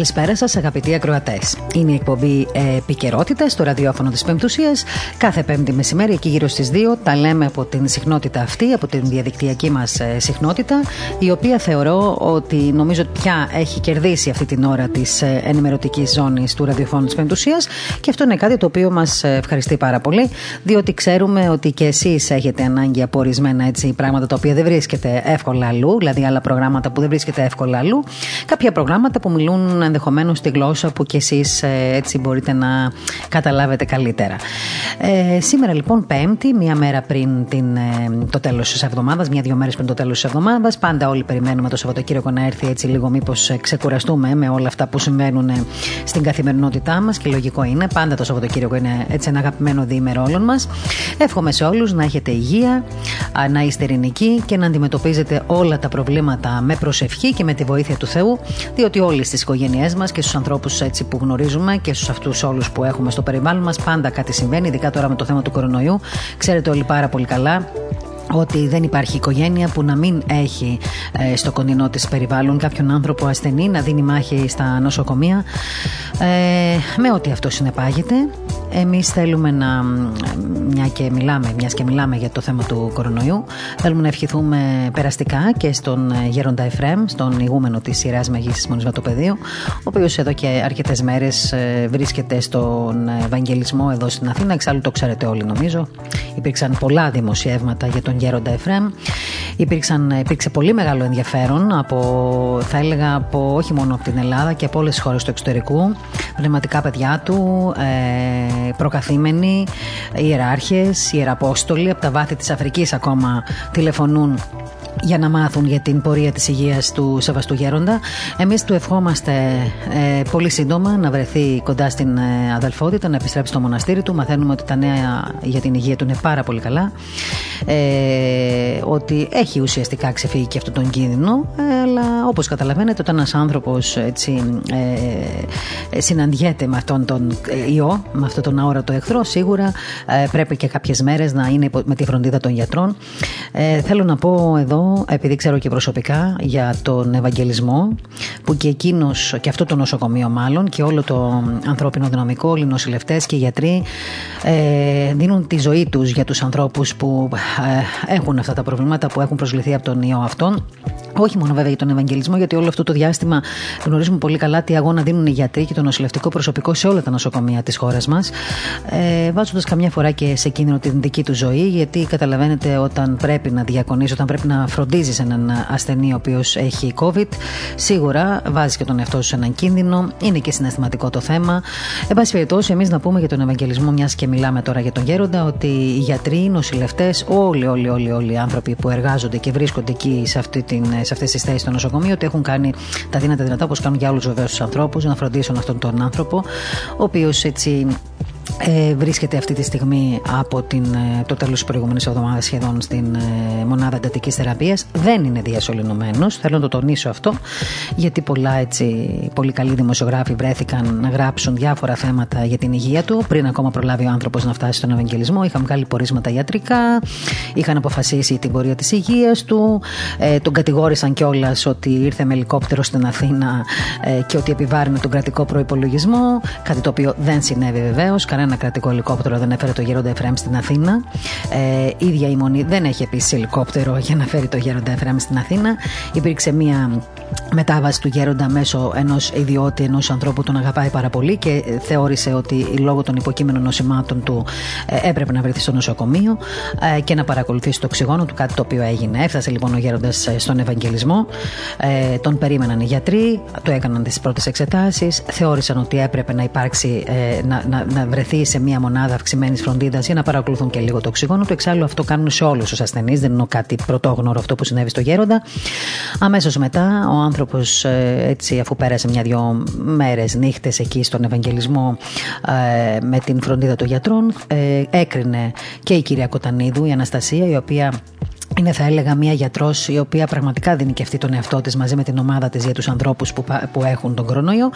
Καλησπέρα σας, αγαπητοί ακροατές. Είναι η εκπομπή ε, Επικαιρότητας στο ραδιόφωνο της Πεμπτουσίας. Κάθε Πέμπτη μεσημέρι, εκεί γύρω στις 2, τα λέμε από την συχνότητα αυτή, από την διαδικτυακή μας ε, συχνότητα, η οποία θεωρώ ότι νομίζω πια έχει κερδίσει αυτή την ώρα της ε, ενημερωτικής ζώνης του ραδιοφώνου της Πεμπτουσίας. Και αυτό είναι κάτι το οποίο μας ευχαριστεί πάρα πολύ, διότι ξέρουμε ότι και εσείς έχετε ανάγκη από ορισμένα έτσι, πράγματα τα οποία δεν βρίσκεται εύκολα αλλού, δηλαδή άλλα προγράμματα που δεν βρίσκεται εύκολα αλλού. Κάποια προγράμματα που μιλούν ενδεχομένως τη γλώσσα που κι εσείς ε, έτσι μπορείτε να καταλάβετε καλύτερα. Ε, σήμερα λοιπόν Πέμπτη, μία μέρα πριν την, ε, το τέλος της εβδομάδας, μία-δύο μέρες πριν το τέλος της εβδομάδας. Πάντα όλοι περιμένουμε το Σαββατοκύριακο να έρθει έτσι λίγο, μήπως ε, ξεκουραστούμε με όλα αυτά που συμβαίνουν στην καθημερινότητά μας. Και λογικό είναι, πάντα το Σαββατοκύριακο είναι έτσι ένα αγαπημένο διήμερο όλων μας. Εύχομαι σε όλους να έχετε υγεία, να είστε ειρηνικοί και να αντιμετωπίζετε όλα τα προβλήματα με προσευχή και με τη βοήθεια του Θεού, διότι όλοι στι οικογένειές μας και στους ανθρώπους που γνωρίζουμε και στους αυτούς όλους που έχουμε στο περιβάλλον μας πάντα κάτι συμβαίνει, ειδικά τώρα με το θέμα του κορονοϊού. Ξέρετε όλοι πάρα πολύ καλά ότι δεν υπάρχει οικογένεια που να μην έχει ε, στο κοντινό της περιβάλλον κάποιον άνθρωπο ασθενή να δίνει μάχη στα νοσοκομεία ε, με ό,τι αυτό συνεπάγεται εμείς θέλουμε να μια και μιλάμε, μιας και μιλάμε για το θέμα του κορονοϊού θέλουμε να ευχηθούμε περαστικά και στον Γέροντα Εφρέμ στον ηγούμενο της σειράς Μεγής Μονής Βατοπεδίου ο οποίος εδώ και αρκετές μέρες ε, βρίσκεται στον Ευαγγελισμό εδώ στην Αθήνα εξάλλου το ξέρετε όλοι νομίζω υπήρξαν πολλά δημοσιεύματα για τον Γέροντα Εφρέμ. Υπήρξαν, υπήρξε πολύ μεγάλο ενδιαφέρον από, θα έλεγα, από, όχι μόνο από την Ελλάδα και από όλες τις χώρες του εξωτερικού. Πνευματικά παιδιά του, ε, προκαθήμενοι, ιεράρχες, ιεραπόστολοι από τα βάθη της Αφρικής ακόμα τηλεφωνούν για να μάθουν για την πορεία της υγείας του Σεβαστού Γέροντα. Εμείς του ευχόμαστε ε, πολύ σύντομα να βρεθεί κοντά στην ε, αδελφότητα, να επιστρέψει στο μοναστήρι του. Μαθαίνουμε ότι τα νέα για την υγεία του είναι πάρα πολύ καλά. Ε, ότι έχει ουσιαστικά ξεφύγει και αυτόν τον κίνδυνο, ε, αλλά όπως καταλαβαίνετε όταν ένας άνθρωπος έτσι, ε, συναντιέται με αυτόν τον ιό, με αυτόν τον αόρατο εχθρό, σίγουρα πρέπει και κάποιες μέρες να είναι με τη φροντίδα των γιατρών. θέλω να πω εδώ επειδή ξέρω και προσωπικά για τον Ευαγγελισμό, που και εκείνος, και αυτό το νοσοκομείο μάλλον, και όλο το ανθρώπινο δυναμικό, όλοι οι νοσηλευτές και οι γιατροί ε, δίνουν τη ζωή τους για τους ανθρώπους που ε, έχουν αυτά τα προβλήματα, που έχουν προσληθεί από τον ιό αυτόν. Όχι μόνο βέβαια για τον Ευαγγελισμό, γιατί όλο αυτό το διάστημα γνωρίζουμε πολύ καλά τι αγώνα δίνουν οι γιατροί και το νοσηλευτικό προσωπικό σε όλα τα νοσοκομεία της χώρας μας, ε, βάζοντας καμιά φορά και σε κίνδυνο την δική τους ζωή, γιατί καταλαβαίνετε όταν πρέπει να διακονείς, όταν πρέπει να φροντίζεις έναν ασθενή ο οποίος έχει COVID, σίγουρα βάζεις και τον εαυτό σου σε έναν κίνδυνο. Είναι και συναισθηματικό το θέμα. Εν πάση περιπτώσει, εμείς να πούμε για τον Ευαγγελισμό, μιας και μιλάμε τώρα για τον Γέροντα, ότι οι γιατροί, οι νοσηλευτές, όλοι, όλοι, όλοι, όλοι οι άνθρωποι που εργάζονται και βρίσκονται εκεί σε, αυτή την, σε αυτές τις θέσεις στο νοσοκομείο, ότι έχουν κάνει τα δύνατα δυνατά, όπως κάνουν για όλου βεβαίως τους ανθρώπους, να φροντίσουν αυτόν τον άνθρωπο, ο οποίος έτσι ε, βρίσκεται αυτή τη στιγμή από την, ε, το τέλος της προηγούμενης εβδομάδας σχεδόν στην ε, μονάδα εντατικής θεραπείας. Δεν είναι διασωληνωμένος. Θέλω να το τονίσω αυτό, γιατί πολλά έτσι, πολύ καλοί δημοσιογράφοι βρέθηκαν να γράψουν διάφορα θέματα για την υγεία του πριν ακόμα προλάβει ο άνθρωπος να φτάσει στον Ευαγγελισμό. Είχαν βγάλει πορίσματα ιατρικά, είχαν αποφασίσει την πορεία της υγείας του, ε, τον κατηγόρησαν κιόλας ότι ήρθε με ελικόπτερο στην Αθήνα ε, και ότι επιβάρυνε τον κρατικό προπολογισμό. Κάτι το οποίο δεν συνέβη βεβαίως. Κανένα κρατικό ελικόπτερο δεν έφερε το γέροντα Εφρέμ στην Αθήνα. Ε, ίδια η Μονή δεν έχει επίσης ελικόπτερο για να φέρει το γέροντα Εφρέμ στην Αθήνα. Υπήρξε μια μετάβαση του γέροντα μέσω ενός ιδιώτη, ενός ανθρώπου που τον αγαπάει πάρα πολύ και θεώρησε ότι λόγω των υποκείμενων νοσημάτων του ε, έπρεπε να βρεθεί στο νοσοκομείο ε, και να παρακολουθήσει το οξυγόνο του, κάτι το οποίο έγινε. Έφτασε λοιπόν ο γέροντας ε, στον Ευαγγελισμό, τον περίμεναν οι γιατροί, του έκαναν τις πρώτες εξετάσεις, θεώρησαν ότι έπρεπε να υπάρξει, να, να, να βρεθεί σε μια μονάδα αυξημένης φροντίδας για να παρακολουθούν και λίγο το οξυγόνο του. Εξάλλου αυτό κάνουν σε όλους τους ασθενείς, δεν είναι κάτι πρωτόγνωρο αυτό που συνέβη στο γέροντα. Αμέσως μετά ο άνθρωπος, έτσι, αφού πέρασε μια-δυο μέρες, νύχτες εκεί στον Ευαγγελισμό με την φροντίδα των γιατρών, ε, έκρινε και η κυρία Κοτανίδου, η Αναστασία, η οποία είναι, θα έλεγα, μια γιατρός η οποία πραγματικά δίνει και αυτή τον εαυτό της μαζί με την ομάδα της για τους ανθρώπους που, που έχουν τον κορονοϊό.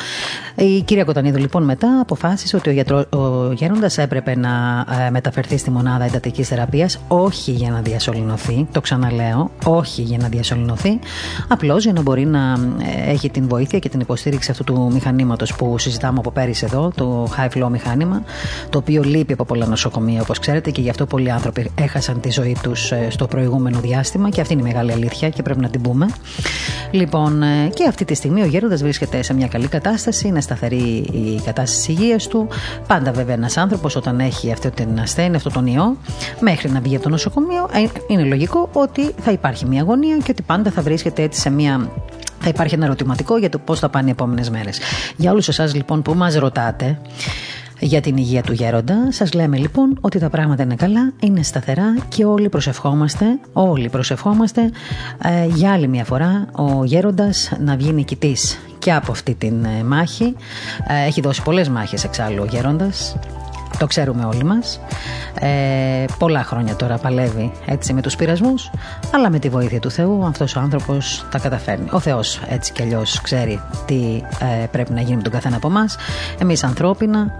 Η κυρία Κοτανίδου, λοιπόν, μετά αποφάσισε ότι ο, γιατρό, ο γέροντας έπρεπε να ε, μεταφερθεί στη μονάδα εντατικής θεραπείας, όχι για να διασωληνωθεί, το ξαναλέω, όχι για να διασωληνωθεί, απλώς για να μπορεί να ε, έχει την βοήθεια και την υποστήριξη αυτού του μηχανήματος που συζητάμε από πέρυσι εδώ, το high flow μηχάνημα, το οποίο λείπει από πολλά νοσοκομεία, όπως ξέρετε, και γι' αυτό πολλοί άνθρωποι έχασαν τη ζωή τους ε, στο προηγούμενο διάστημα και αυτή είναι η μεγάλη αλήθεια και πρέπει να την πούμε. Λοιπόν, ε, και αυτή τη στιγμή ο Γέροντας βρίσκεται σε μια καλή κατάσταση, είναι σταθερή η κατάσταση της υγείας του. Πάντα βέβαια ένας άνθρωπος όταν έχει αυτή την ασθένεια, αυτό τον ιό, μέχρι να βγει από το νοσοκομείο, ε, είναι λογικό ότι θα υπάρχει μια αγωνία και ότι πάντα θα βρίσκεται έτσι σε μια θα υπάρχει ένα ερωτηματικό για το πώς θα πάνε οι επόμενες μέρες. Για όλους εσάς λοιπόν που μας ρωτάτε, για την υγεία του γέροντα. Σας λέμε λοιπόν ότι τα πράγματα είναι καλά, είναι σταθερά και όλοι προσευχόμαστε, όλοι προσευχόμαστε ε, για άλλη μια φορά ο γέροντας να βγει νικητής και από αυτή την ε, μάχη. Ε, έχει δώσει πολλές μάχες εξάλλου ο γέροντας το ξέρουμε όλοι μας. Ε, πολλά χρόνια τώρα παλεύει έτσι με τους πειρασμούς, αλλά με τη βοήθεια του Θεού αυτός ο άνθρωπος τα καταφέρνει. Ο Θεός έτσι κι αλλιώς ξέρει τι ε, πρέπει να γίνει με τον καθένα από εμάς. Εμείς ανθρώπινα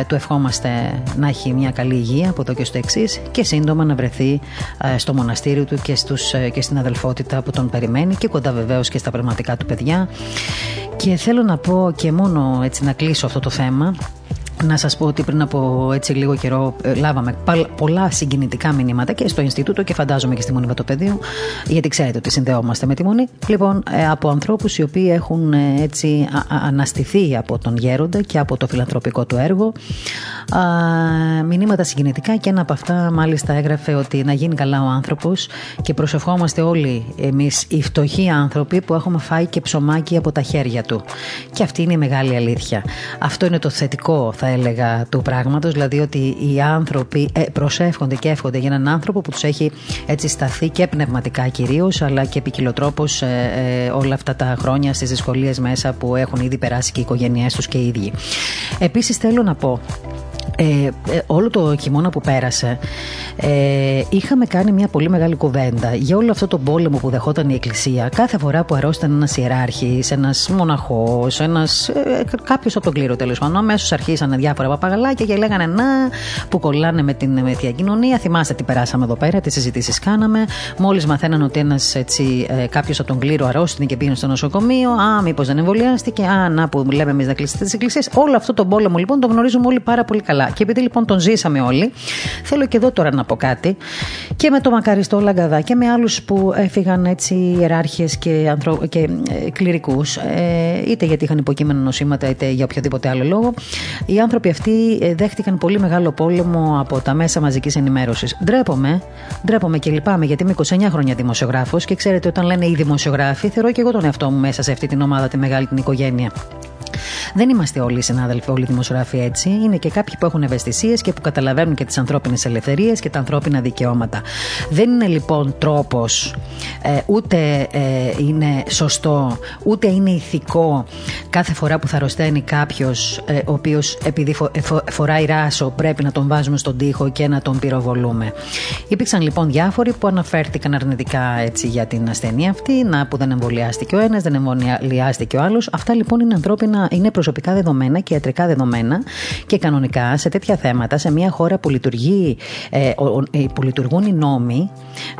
ε, του ευχόμαστε να έχει μια καλή υγεία από εδώ και στο εξής και σύντομα να βρεθεί ε, στο μοναστήριο του και, στους, ε, και στην αδελφότητα που τον περιμένει και κοντά βεβαίως και στα πραγματικά του παιδιά. Και θέλω να πω και μόνο έτσι να κλείσω αυτό το θέμα να σας πω ότι πριν από έτσι λίγο καιρό ε, λάβαμε πολλά συγκινητικά μηνύματα και στο Ινστιτούτο και φαντάζομαι και στη Μονή Βατοπεδίου γιατί ξέρετε ότι συνδεόμαστε με τη Μονή. Λοιπόν ε, από ανθρώπους οι οποίοι έχουν ε, έτσι αναστηθεί από τον Γέροντα και από το φιλανθρωπικό του έργο. Μηνύματα συγκινητικά και ένα από αυτά μάλιστα έγραφε ότι να γίνει καλά ο άνθρωπος και προσευχόμαστε όλοι εμείς οι φτωχοί άνθρωποι που έχουμε φάει και ψωμάκι από τα χέρια του. Και αυτή είναι η μεγάλη αλήθεια. Αυτό είναι το θετικό θα έλεγα του πράγματος δηλαδή ότι οι άνθρωποι ε, προσεύχονται και εύχονται για έναν άνθρωπο που τους έχει έτσι σταθεί και πνευματικά κυρίως αλλά και επικοινωτρόπως ε, ε, όλα αυτά τα χρόνια στις δυσκολίες μέσα που έχουν ήδη περάσει και οι οικογένειές τους και οι ίδιοι. Επίσης θέλω να πω ε, ε, όλο το χειμώνα που πέρασε ε, είχαμε κάνει μια πολύ μεγάλη κουβέντα για όλο αυτό το πόλεμο που δεχόταν η Εκκλησία κάθε φορά που αρρώστηταν ένας ιεράρχης, ένας μοναχός, ένας, ε, κάποιος από τον κλήρο τέλος πάντων. Αμέσως αρχίσαν διάφορα παπαγαλάκια και λέγανε να που κολλάνε με την με κοινωνία. Θυμάστε τι περάσαμε εδώ πέρα, τι συζητήσεις κάναμε. Μόλις μαθαίναν ότι ένας ε, κάποιος από τον κλήρο αρρώστηκε και πήγαινε στο νοσοκομείο. Α, μήπως δεν εμβολιάστηκε. Α, να που λέμε εμείς να κλείσετε τις εκκλησίες. Όλο αυτό το πόλεμο λοιπόν το γνωρίζουμε όλοι πάρα πολύ καλά. Και επειδή λοιπόν τον ζήσαμε όλοι, θέλω και εδώ τώρα να πω κάτι και με το μακαριστό Λαγκαδά και με άλλους που έφυγαν έτσι ιεράρχες και, ανθρω... και ε, κληρικούς, ε, είτε γιατί είχαν υποκείμενα νοσήματα είτε για οποιοδήποτε άλλο λόγο. Οι άνθρωποι αυτοί ε, δέχτηκαν πολύ μεγάλο πόλεμο από τα μέσα μαζικής ενημέρωσης. Ντρέπομαι, ντρέπομαι και λυπάμαι γιατί είμαι 29 χρόνια δημοσιογράφος και ξέρετε όταν λένε οι δημοσιογράφοι, θεωρώ και εγώ τον εαυτό μου μέσα σε αυτή την ομάδα, τη μεγάλη την οικογένεια. Δεν είμαστε όλοι οι συνάδελφοι, όλοι οι δημοσιογράφοι έτσι. Είναι και κάποιοι που έχουν ευαισθησίες και που καταλαβαίνουν και τις ανθρώπινες ελευθερίες και τα ανθρώπινα δικαιώματα. Δεν είναι λοιπόν τρόπος, ε, ούτε ε, είναι σωστό, ούτε είναι ηθικό κάθε φορά που θα αρρωσταίνει κάποιος, ε, ο οποίος επειδή φο, ε, φο, φοράει ράσο, πρέπει να τον βάζουμε στον τοίχο και να τον πυροβολούμε. Υπήρξαν λοιπόν διάφοροι που αναφέρθηκαν αρνητικά έτσι, για την ασθένεια αυτή, να, που δεν εμβολιάστηκε ο ένας, δεν εμβολιάστηκε ο άλλος. Αυτά λοιπόν είναι ανθρώπινα, είναι προσωπικά δεδομένα και ιατρικά δεδομένα και κανονικά σε τέτοια θέματα, σε μια χώρα που, λειτουργεί, ε, που λειτουργούν οι νόμοι,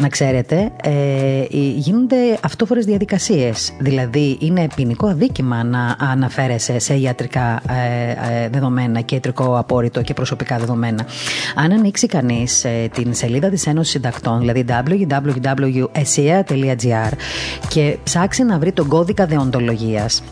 να ξέρετε, ε, γίνονται αυτόφορες διαδικασίες. Δηλαδή, είναι ποινικό αδίκημα να αναφέρεσαι σε ιατρικά ε, ε, δεδομένα και ιατρικό απόρριτο και προσωπικά δεδομένα. Αν ανοίξει κανείς ε, την σελίδα της Ένωσης Συντακτών, δηλαδή www.esia.gr και ψάξει να βρει τον κώδικα δεοντολογίας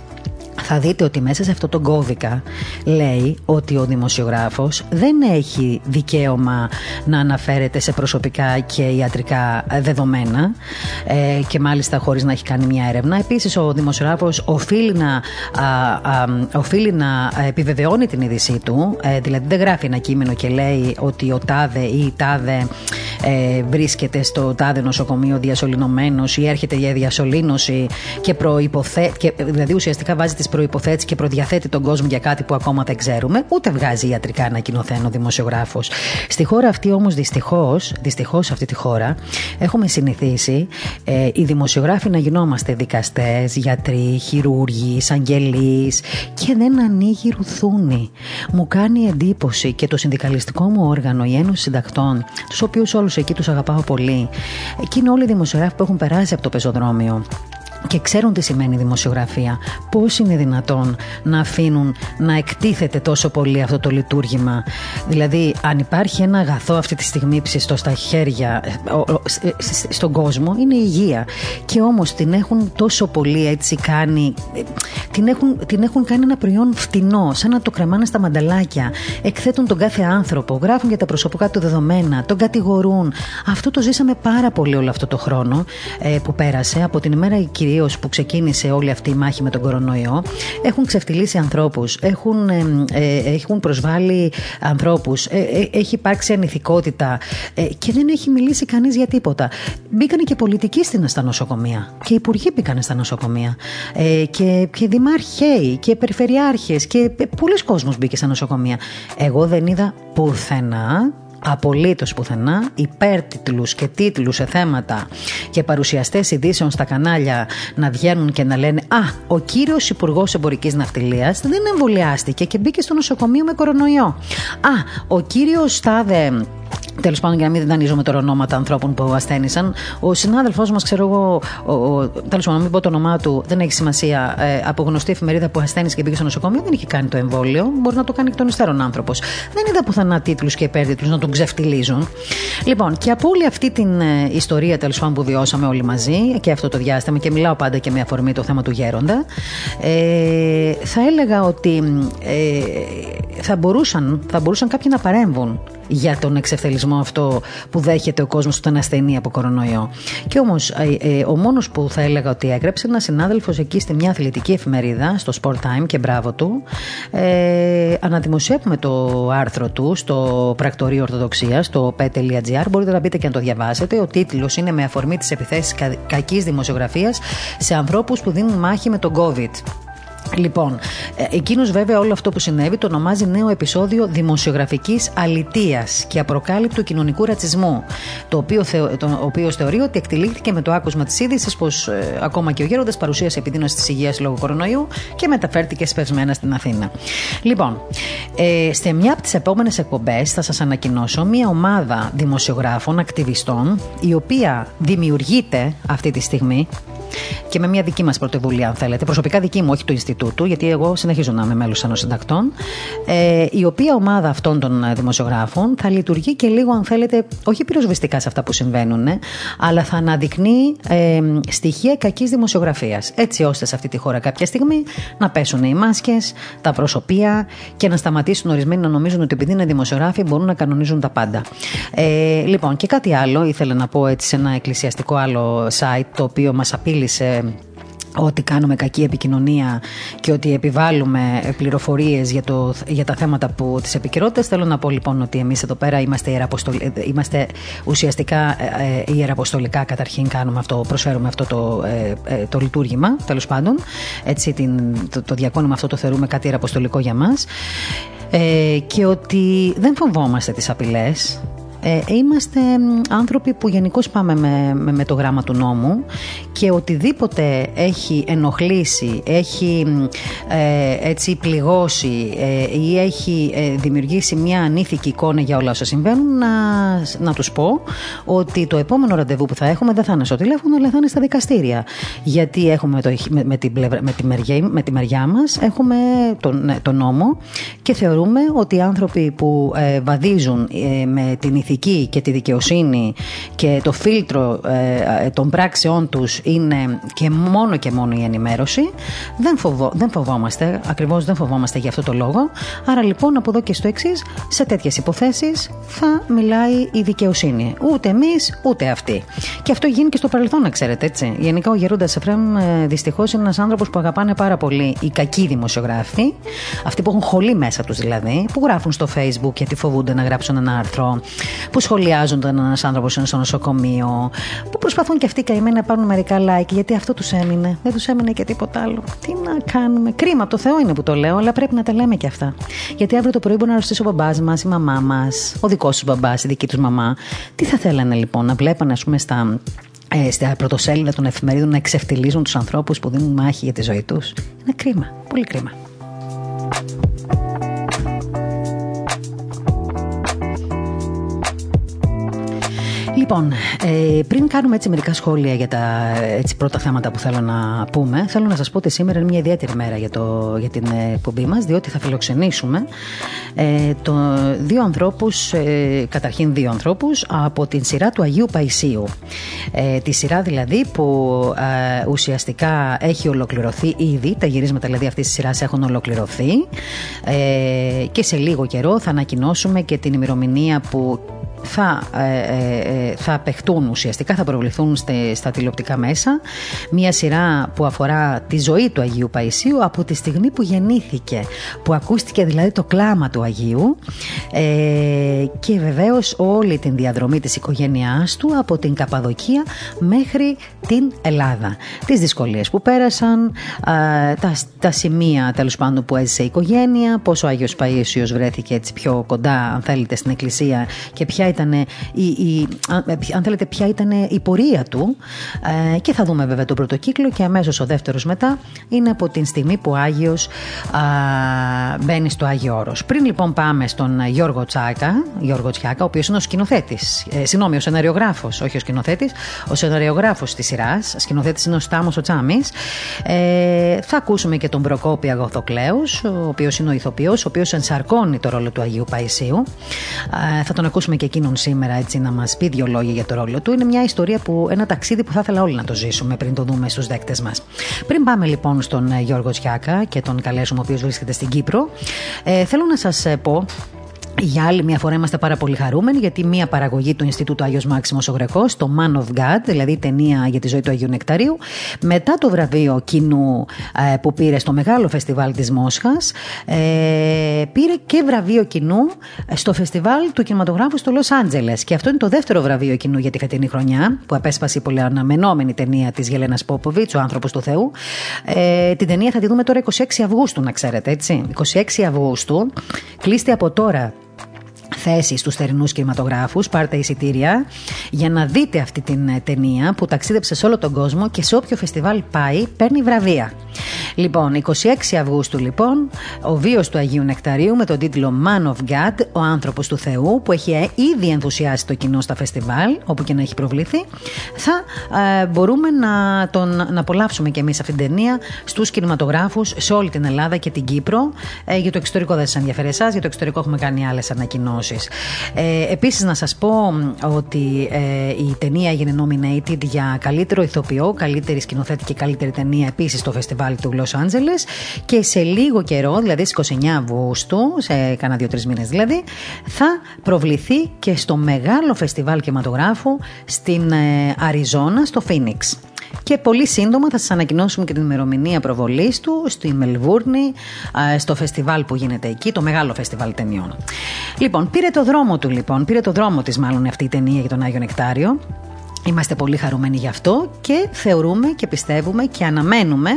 θα δείτε ότι μέσα σε αυτό το κώδικα λέει ότι ο δημοσιογράφος δεν έχει δικαίωμα να αναφέρεται σε προσωπικά και ιατρικά δεδομένα ε, και μάλιστα χωρίς να έχει κάνει μια έρευνα. Επίσης ο δημοσιογράφος οφείλει να, α, οφείλει να επιβεβαιώνει την είδησή του, ε, δηλαδή δεν γράφει ένα κείμενο και λέει ότι ο τάδε ή η τάδε ε, βρίσκεται στο τάδε νοσοκομείο διασωληνωμένος ή έρχεται για διασωλήνωση και, προϋποθέ... και δηλαδή ουσιαστικά βάζει τις προποθέτει και προδιαθέτει τον κόσμο για κάτι που ακόμα δεν ξέρουμε, ούτε βγάζει ιατρικά ανακοινωθέν ο δημοσιογράφος. Στη χώρα αυτή όμως δυστυχώς, δυστυχώς σε αυτή τη χώρα, έχουμε συνηθίσει ε, οι δημοσιογράφοι να γινόμαστε δικαστές, γιατροί, χειρούργοι, εισαγγελείς και δεν ανοίγει ρουθούνη. Μου κάνει εντύπωση και το συνδικαλιστικό μου όργανο, η Ένωση Συντακτών, τους οποίους όλους εκεί τους αγαπάω πολύ, εκεί είναι όλοι οι δημοσιογράφοι που έχουν περάσει από το πεζοδρόμιο και ξέρουν τι σημαίνει δημοσιογραφία. Πώς είναι δυνατόν να αφήνουν να εκτίθεται τόσο πολύ αυτό το λειτουργήμα; Δηλαδή, αν υπάρχει ένα αγαθό αυτή τη στιγμή ψηστό στα χέρια ε, ε, στον κόσμο, είναι η υγεία. Και όμως την έχουν τόσο πολύ έτσι κάνει. Ε, την έχουν, την έχουν κάνει ένα προϊόν φτηνό, σαν να το κρεμάνε στα μανταλάκια. Εκθέτουν τον κάθε άνθρωπο, γράφουν για τα προσωπικά του δεδομένα, τον κατηγορούν. Αυτό το ζήσαμε πάρα πολύ όλο αυτό το χρόνο που πέρασε από την ημέρα κυρία που ξεκίνησε όλη αυτή η μάχη με τον κορονοϊό έχουν ξεφτυλίσει ανθρώπους, έχουν, ε, έχουν προσβάλει ανθρώπους, ε, ε, έχει υπάρξει ανηθικότητα ε, και δεν έχει μιλήσει κανείς για τίποτα. Μπήκανε και πολιτικοί στα νοσοκομεία και υπουργοί μπήκανε στα νοσοκομεία ε, και, και δημάρχοι και περιφερειάρχες και πολλοί κόσμος μπήκε στα νοσοκομεία. Εγώ δεν είδα πουθενά απολύτως πουθενά υπέρτιτλους και τίτλους σε θέματα και παρουσιαστές ειδήσεων στα κανάλια να βγαίνουν και να λένε «Α, ο κύριος Υπουργός Εμπορικής Ναυτιλίας δεν εμβολιάστηκε και μπήκε στο νοσοκομείο με κορονοϊό». «Α, ο κύριος Στάδε Τέλος πάντων, για να μην δανείζουμε τώρα ονόματα ανθρώπων που ασθένησαν, ο συνάδελφός μας, ξέρω εγώ, τέλος πάντων, να μην πω το όνομά του, δεν έχει σημασία, ε, από γνωστή εφημερίδα που ασθένησε και πήγε στο νοσοκομείο, δεν είχε κάνει το εμβόλιο. Μπορεί να το κάνει εκ των υστέρων άνθρωπος. Δεν είδα πουθενά τίτλους και υπέρτιτλους να τον ξεφτιλίζουν. Λοιπόν, και από όλη αυτή την ε, ιστορία τέλος πάντων που βιώσαμε όλοι μαζί και αυτό το διάστημα, και μιλάω πάντα και με αφορμή το θέμα του γέροντα, ε, θα έλεγα ότι ε, θα, μπορούσαν, θα μπορούσαν κάποιοι να παρέμβουν για τον εξευθελισμό αυτό που δέχεται ο κόσμος όταν ασθενεί από κορονοϊό. Και όμως, ε, ε, ο μόνος που θα έλεγα ότι έγραψε ένας συνάδελφος εκεί στη μια αθλητική εφημερίδα, στο Sport Time και μπράβο του. Ε, αναδημοσιεύουμε το άρθρο του στο πρακτορείο Ορθοδοξίας, στο pet.gr. Μπορείτε να μπείτε και να το διαβάσετε. Ο τίτλος είναι με αφορμή τις επιθέσεις κακής δημοσιογραφίας σε ανθρώπους που δίνουν μάχη με τον COVID. Λοιπόν, ε, εκείνος βέβαια όλο αυτό που συνέβη το ονομάζει νέο επεισόδιο δημοσιογραφικής αλητεία και απροκάλυπτου κοινωνικού ρατσισμού. Το οποίο, το οποίος θεωρεί ότι εκτελήθηκε με το άκουσμα της είδησης πως ε, ακόμα και ο Γέροντας παρουσίασε επιδείνωση της υγείας λόγω κορονοϊού και μεταφέρθηκε σπεσμένα στην Αθήνα. Λοιπόν, ε, σε μια από τις επόμενες εκπομπές θα σας ανακοινώσω μια ομάδα δημοσιογράφων, ακτιβιστών, η οποία δημιουργείται αυτή τη στιγμή και με μια δική μας πρωτοβουλία, αν θέλετε, προσωπικά δική μου, όχι του Ινστιτούτου, γιατί εγώ συνεχίζω να είμαι μέλος ενό συντακτών, ε, η οποία ομάδα αυτών των δημοσιογράφων θα λειτουργεί και λίγο, αν θέλετε, όχι πυροσβεστικά σε αυτά που συμβαίνουν, αλλά θα αναδεικνύει ε, στοιχεία κακής δημοσιογραφίας. Έτσι ώστε σε αυτή τη χώρα κάποια στιγμή να πέσουν οι μάσκες, τα προσωπία και να σταματήσουν ορισμένοι να νομίζουν ότι επειδή είναι δημοσιογράφοι μπορούν να κανονίζουν τα πάντα. Ε, λοιπόν, και κάτι άλλο ήθελα να πω έτσι σε ένα εκκλησιαστικό άλλο site το οποίο μας απείλησε ότι κάνουμε κακή επικοινωνία και ότι επιβάλλουμε πληροφορίες για, το, για τα θέματα που, της επικαιρότητα. Θέλω να πω λοιπόν ότι εμείς εδώ πέρα είμαστε, είμαστε ουσιαστικά ε, ε, ιεραποστολικά καταρχήν κάνουμε αυτό, προσφέρουμε αυτό το, ε, το λειτουργήμα τέλος πάντων. Έτσι την, το, το διακόνουμε αυτό το θεωρούμε κάτι ιεραποστολικό για μας. Ε, και ότι δεν φοβόμαστε τις απειλές ε, είμαστε άνθρωποι που γενικώς πάμε με, με, το γράμμα του νόμου και οτιδήποτε έχει ενοχλήσει, έχει ε, έτσι πληγώσει ε, ή έχει ε, δημιουργήσει μια ανήθικη εικόνα για όλα όσα συμβαίνουν να, να τους πω ότι το επόμενο ραντεβού που θα έχουμε δεν θα είναι στο τηλέφωνο αλλά θα είναι στα δικαστήρια. Γιατί έχουμε το, με, με, την με, τη μεριά, με τη μεριά μας έχουμε τον, ναι, τον νόμο και θεωρούμε ότι οι άνθρωποι που βαδίζουν με την ηθική και τη δικαιοσύνη και το φίλτρο ε, ε, των πράξεών τους είναι και μόνο και μόνο η ενημέρωση δεν, φοβό, δεν φοβόμαστε, ακριβώς δεν φοβόμαστε για αυτό το λόγο. Άρα λοιπόν από εδώ και στο εξής, σε τέτοιες υποθέσεις θα μιλάει η δικαιοσύνη. Ούτε εμείς ούτε αυτοί. Και αυτό γίνει και στο παρελθόν να ξέρετε έτσι. Γενικά ο Γερούντας Εφραίμ ε, δυστυχώς είναι ένας άνθρωπος που αγαπάνε πάρα πολύ οι κακοί δημοσιογράφοι αυτοί που έχουν χολή μέσα τους δηλαδή που γράφουν στο facebook γιατί φοβούνται να γράψουν ένα άρθρο που σχολιάζουν τον ένας άνθρωπος είναι στο νοσοκομείο, που προσπαθούν και αυτοί καημένοι να πάρουν μερικά like, γιατί αυτό τους έμεινε. Δεν τους έμεινε και τίποτα άλλο. Τι να κάνουμε. Κρίμα, από το Θεό είναι που το λέω, αλλά πρέπει να τα λέμε και αυτά. Γιατί αύριο το πρωί μπορεί να ρωτήσει ο μπαμπάς μας, η μαμά μας, ο δικός τους μπαμπάς, η δική τους μαμά. Τι θα θέλανε λοιπόν να βλέπανε, ας πούμε, στα ε, στα πρωτοσέλιδα των εφημερίδων να εξευτελίζουν τους ανθρώπους που δίνουν μάχη για τη ζωή τους. Είναι κρίμα, πολύ κρίμα. Λοιπόν, ε, πριν κάνουμε έτσι μερικά σχόλια για τα έτσι, πρώτα θέματα που θέλω να πούμε, θέλω να σας πω ότι σήμερα είναι μια ιδιαίτερη μέρα για, το, για την εκπομπή μας, διότι θα φιλοξενήσουμε ε, το, δύο ανθρώπους, ε, καταρχήν δύο ανθρώπους, από την σειρά του Αγίου Παϊσίου. Ε, τη σειρά δηλαδή που ε, ουσιαστικά έχει ολοκληρωθεί ήδη, τα γυρίσματα δηλαδή αυτής της σειράς έχουν ολοκληρωθεί ε, και σε λίγο καιρό θα ανακοινώσουμε και την ημερομηνία που θα, ε, ε, ε, θα απεχτούν ουσιαστικά, θα προβληθούν στα τηλεοπτικά μέσα μια σειρά που αφορά τη ζωή του Αγίου Παϊσίου από τη στιγμή που γεννήθηκε, που ακούστηκε δηλαδή το κλάμα του Αγίου και βεβαίως όλη την διαδρομή της οικογένειάς του από την Καπαδοκία μέχρι την Ελλάδα. Τις δυσκολίες που πέρασαν, τα, τα σημεία τέλος πάντων που έζησε η οικογένεια, πόσο ο Άγιος Παΐσιος βρέθηκε έτσι πιο κοντά αν θέλετε στην εκκλησία και ποια ήταν η, η, αν θέλετε ποια ήταν η πορεία του ε, και θα δούμε βέβαια τον πρώτο κύκλο και αμέσως ο δεύτερος μετά είναι από την στιγμή που ο Άγιος α, μπαίνει στο Άγιο Όρος. Πριν λοιπόν πάμε στον Γιώργο Τσάκα, Γιώργο Τσιάκα, ο οποίος είναι ο σκηνοθέτης, ε, συγγνώμη, ο σεναριογράφος, όχι ο σκηνοθέτης, ο σεναριογράφος της σειράς, σκηνοθέτης είναι ο Στάμος ο Τσάμης. Ε, θα ακούσουμε και τον Προκόπη Αγωθοκλέους, ο οποίος είναι ο ηθοποιός, ο οποίος ενσαρκώνει το ρόλο του Αγίου Παϊσίου. Ε, θα τον ακούσουμε και εκείνον σήμερα έτσι να μας πει δύο λόγια για το ρόλο του. Είναι μια ιστορία που, ένα ταξίδι που θα ήθελα όλοι να το ζήσουμε πριν το δούμε στους δέκτες μας. Πριν πάμε λοιπόν στον ε, Γιώργο Τσιάκα και τον καλέσουμε, ο οποίος βρίσκεται στην Κύπρο, ε, θέλω να σας ε, πω για άλλη μια φορά είμαστε πάρα πολύ χαρούμενοι γιατί μια παραγωγή του Ινστιτούτου Άγιος Μάξιμος ο Γρεκό, το Man of God, δηλαδή η ταινία για τη ζωή του Αγίου Νεκταρίου, μετά το βραβείο κοινού ε, που πήρε στο μεγάλο φεστιβάλ της Μόσχας, ε, πήρε και βραβείο κοινού στο φεστιβάλ του κινηματογράφου στο Λος Άντζελες. Και αυτό είναι το δεύτερο βραβείο κοινού για τη φετινή χρονιά, που απέσπασε η πολύ αναμενόμενη ταινία της Γελένας Πόποβιτς, ο άνθρωπος του Θεού. Ε, την ταινία θα τη δούμε τώρα 26 Αυγούστου, να ξέρετε, έτσι. 26 Αυγούστου, κλείστε από τώρα θέση στους θερινούς κινηματογράφους, πάρτε εισιτήρια για να δείτε αυτή την ε, ταινία που ταξίδεψε σε όλο τον κόσμο και σε όποιο φεστιβάλ πάει παίρνει βραβεία. Λοιπόν, 26 Αυγούστου λοιπόν, ο βίος του Αγίου Νεκταρίου με τον τίτλο Man of God, ο άνθρωπος του Θεού, που έχει ε, ήδη ενθουσιάσει το κοινό στα φεστιβάλ, όπου και να έχει προβληθεί, θα ε, μπορούμε να, τον, να απολαύσουμε και εμείς αυτήν την ταινία στους κινηματογράφους σε όλη την Ελλάδα και την Κύπρο. Ε, για το εξωτερικό δεν σας ενδιαφέρει εσάς, για το εξωτερικό έχουμε κάνει άλλες ανακοινώσεις. Ε, Επίσης, να σας πω ότι ε, η ταινία έγινε nominated για καλύτερο ηθοποιό, καλύτερη σκηνοθέτη και καλύτερη ταινία επίσης στο φεστιβάλ του Los Angeles και σε λίγο καιρό, δηλαδή στις 29 Αυγούστου, σε κάνα δύο-τρεις μήνες δηλαδή, θα προβληθεί και στο μεγάλο φεστιβάλ κινηματογράφου στην ε, Αριζόνα, στο Phoenix. Και πολύ σύντομα θα σας ανακοινώσουμε και την ημερομηνία προβολής του στη Μελβούρνη, στο φεστιβάλ που γίνεται εκεί, το μεγάλο φεστιβάλ ταινιών. Λοιπόν, πήρε το δρόμο του λοιπόν, πήρε το δρόμο της μάλλον αυτή η ταινία για τον Άγιο Νεκτάριο. Είμαστε πολύ χαρούμενοι γι' αυτό και θεωρούμε και πιστεύουμε και αναμένουμε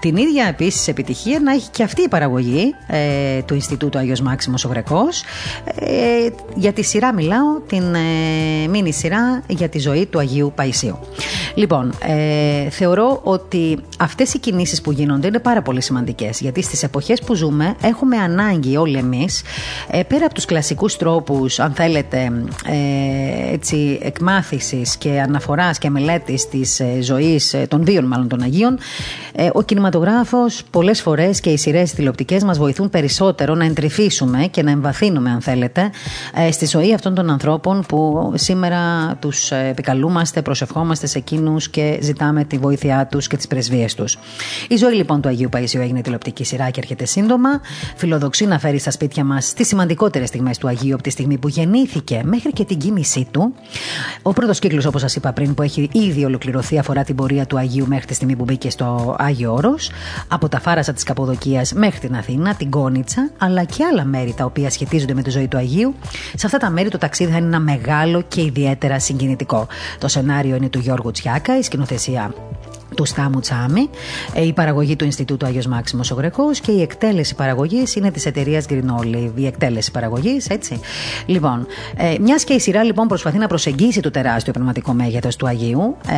την ίδια επίσης επιτυχία να έχει και αυτή η παραγωγή ε, του Ινστιτούτου Άγιος Μάξιμος ο Γρεκός. Ε, για τη σειρά μιλάω, την ε, μίνι σειρά για τη ζωή του Αγίου Παϊσίου. Λοιπόν, ε, θεωρώ ότι αυτές οι κινήσεις που γίνονται είναι πάρα πολύ σημαντικές γιατί στις εποχές που ζούμε έχουμε ανάγκη όλοι εμείς ε, πέρα από τους κλασικούς τρόπους αν θέλετε ε, έτσι, εκμάθησης και αναφοράς και μελέτης της ε, ζωής ε, των βίων, μάλλον των Αγίων, ε, ο κινηματογράφος πολλές φορές και οι σειρές τηλεοπτικές μας βοηθούν περισσότερο να εντρυφήσουμε και να εμβαθύνουμε, αν θέλετε, στη ζωή αυτών των ανθρώπων που σήμερα τους επικαλούμαστε, προσευχόμαστε σε εκείνους και ζητάμε τη βοήθειά τους και τις πρεσβείες τους. Η ζωή λοιπόν του Αγίου Παϊσίου έγινε τηλεοπτική σειρά και έρχεται σύντομα. Φιλοδοξεί να φέρει στα σπίτια μας τις σημαντικότερες στιγμές του Αγίου από τη στιγμή που γεννήθηκε μέχρι και την κίνησή του. Ο πρώτος κύκλος, όπως σας είπα πριν, που έχει ήδη ολοκληρωθεί, αφορά την πορεία του Αγίου μέχρι τη στιγμή που μπήκε στο Άγιο Όρος, από τα φάρασα της Καποδοκίας μέχρι την Αθήνα, την Κόνιτσα, αλλά και άλλα μέρη τα οποία σχετίζονται με τη ζωή του Αγίου. Σε αυτά τα μέρη το ταξίδι θα είναι ένα μεγάλο και ιδιαίτερα συγκινητικό. Το σενάριο είναι του Γιώργου Τσιάκα, η σκηνοθεσία του Στάμου Τσάμι, ε, η παραγωγή του Ινστιτούτου Άγιος Μάξιμος ο Γρεκός και η εκτέλεση παραγωγής είναι της εταιρείας Green Olive. Η εκτέλεση παραγωγής, έτσι. Λοιπόν, ε, μιας και η σειρά λοιπόν προσπαθεί να προσεγγίσει το τεράστιο πνευματικό μέγεθος του Αγίου, ε,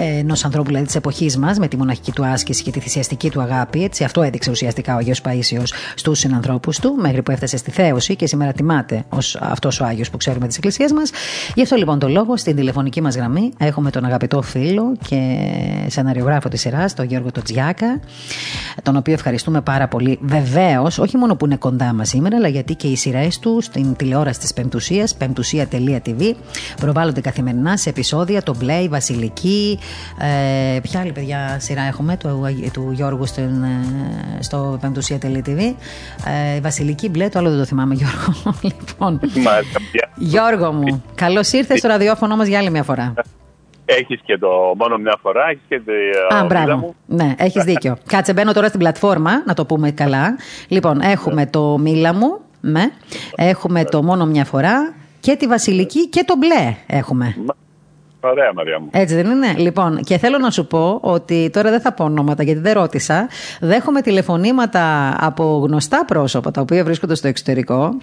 ε, ενός ανθρώπου δηλαδή της εποχής μας, με τη μοναχική του άσκηση και τη θυσιαστική του αγάπη, έτσι. Αυτό έδειξε ουσιαστικά ο Αγίο Παίσιο στους συνανθρώπους του, μέχρι που έφτασε στη θέωση και σήμερα τιμάται ως αυτός ο Άγιος που ξέρουμε της Εκκλησίας μας. Γι' αυτό λοιπόν το λόγο στην τηλεφωνική μας γραμμή έχουμε τον αγαπητό φίλο και σεναριογράφο της σειράς, τον Γιώργο Τοτζιάκα, τον οποίο ευχαριστούμε πάρα πολύ. Βεβαίως, όχι μόνο που είναι κοντά μας σήμερα, αλλά γιατί και οι σειρές του στην τηλεόραση της Πεμπτουσίας, πεμπτουσία.tv, προβάλλονται καθημερινά σε επεισόδια. Το Μπλε, η Βασιλική. Ε, ποια άλλη παιδιά σειρά έχουμε του, του Γιώργου στην, ε, στο πεμπτουσία.tv. Ε, Βασιλική Μπλε, το άλλο δεν το θυμάμαι, Γιώργο. λοιπόν, Γιώργο μου, καλώς ήρθες στο ραδιόφωνο μας για άλλη μια φορά. Έχεις και το μόνο μια φορά, έχεις και το. Α, μπράβο. Μου. Ναι, έχεις δίκιο. Κάτσε, μπαίνω τώρα στην πλατφόρμα, να το πούμε καλά. Λοιπόν, έχουμε το μίλα μου, ναι. έχουμε το μόνο μια φορά και τη βασιλική και το μπλε έχουμε. Ωραία, Μαρία μου. Έτσι δεν είναι; Λοιπόν, και θέλω να σου πω ότι τώρα δεν θα πω ονόματα γιατί δεν ρώτησα. Δέχομαι τηλεφωνήματα από γνωστά πρόσωπα τα οποία βρίσκονται στο εξωτερικό,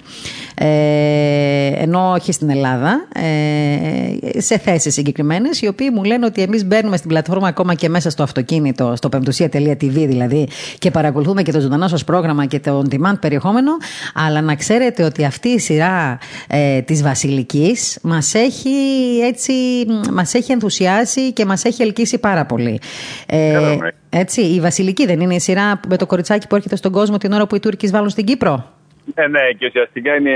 ε, ενώ όχι στην Ελλάδα, ε, σε θέσεις συγκεκριμένες, οι οποίοι μου λένε ότι εμείς μπαίνουμε στην πλατφόρμα ακόμα και μέσα στο αυτοκίνητο, στο πεμπτουσία.tv δηλαδή, και παρακολουθούμε και το ζωντανό σας πρόγραμμα και το on demand περιεχόμενο. Αλλά να ξέρετε ότι αυτή η σειρά ε, της Βασιλικής μας έχει έτσι μας έχει ενθουσιάσει και μας έχει ελκύσει πάρα πολύ. Ε, έτσι, η Βασιλική δεν είναι η σειρά με το κοριτσάκι που έρχεται στον κόσμο την ώρα που οι Τούρκοι βάλουν στην Κύπρο; Ναι, ναι, και ουσιαστικά είναι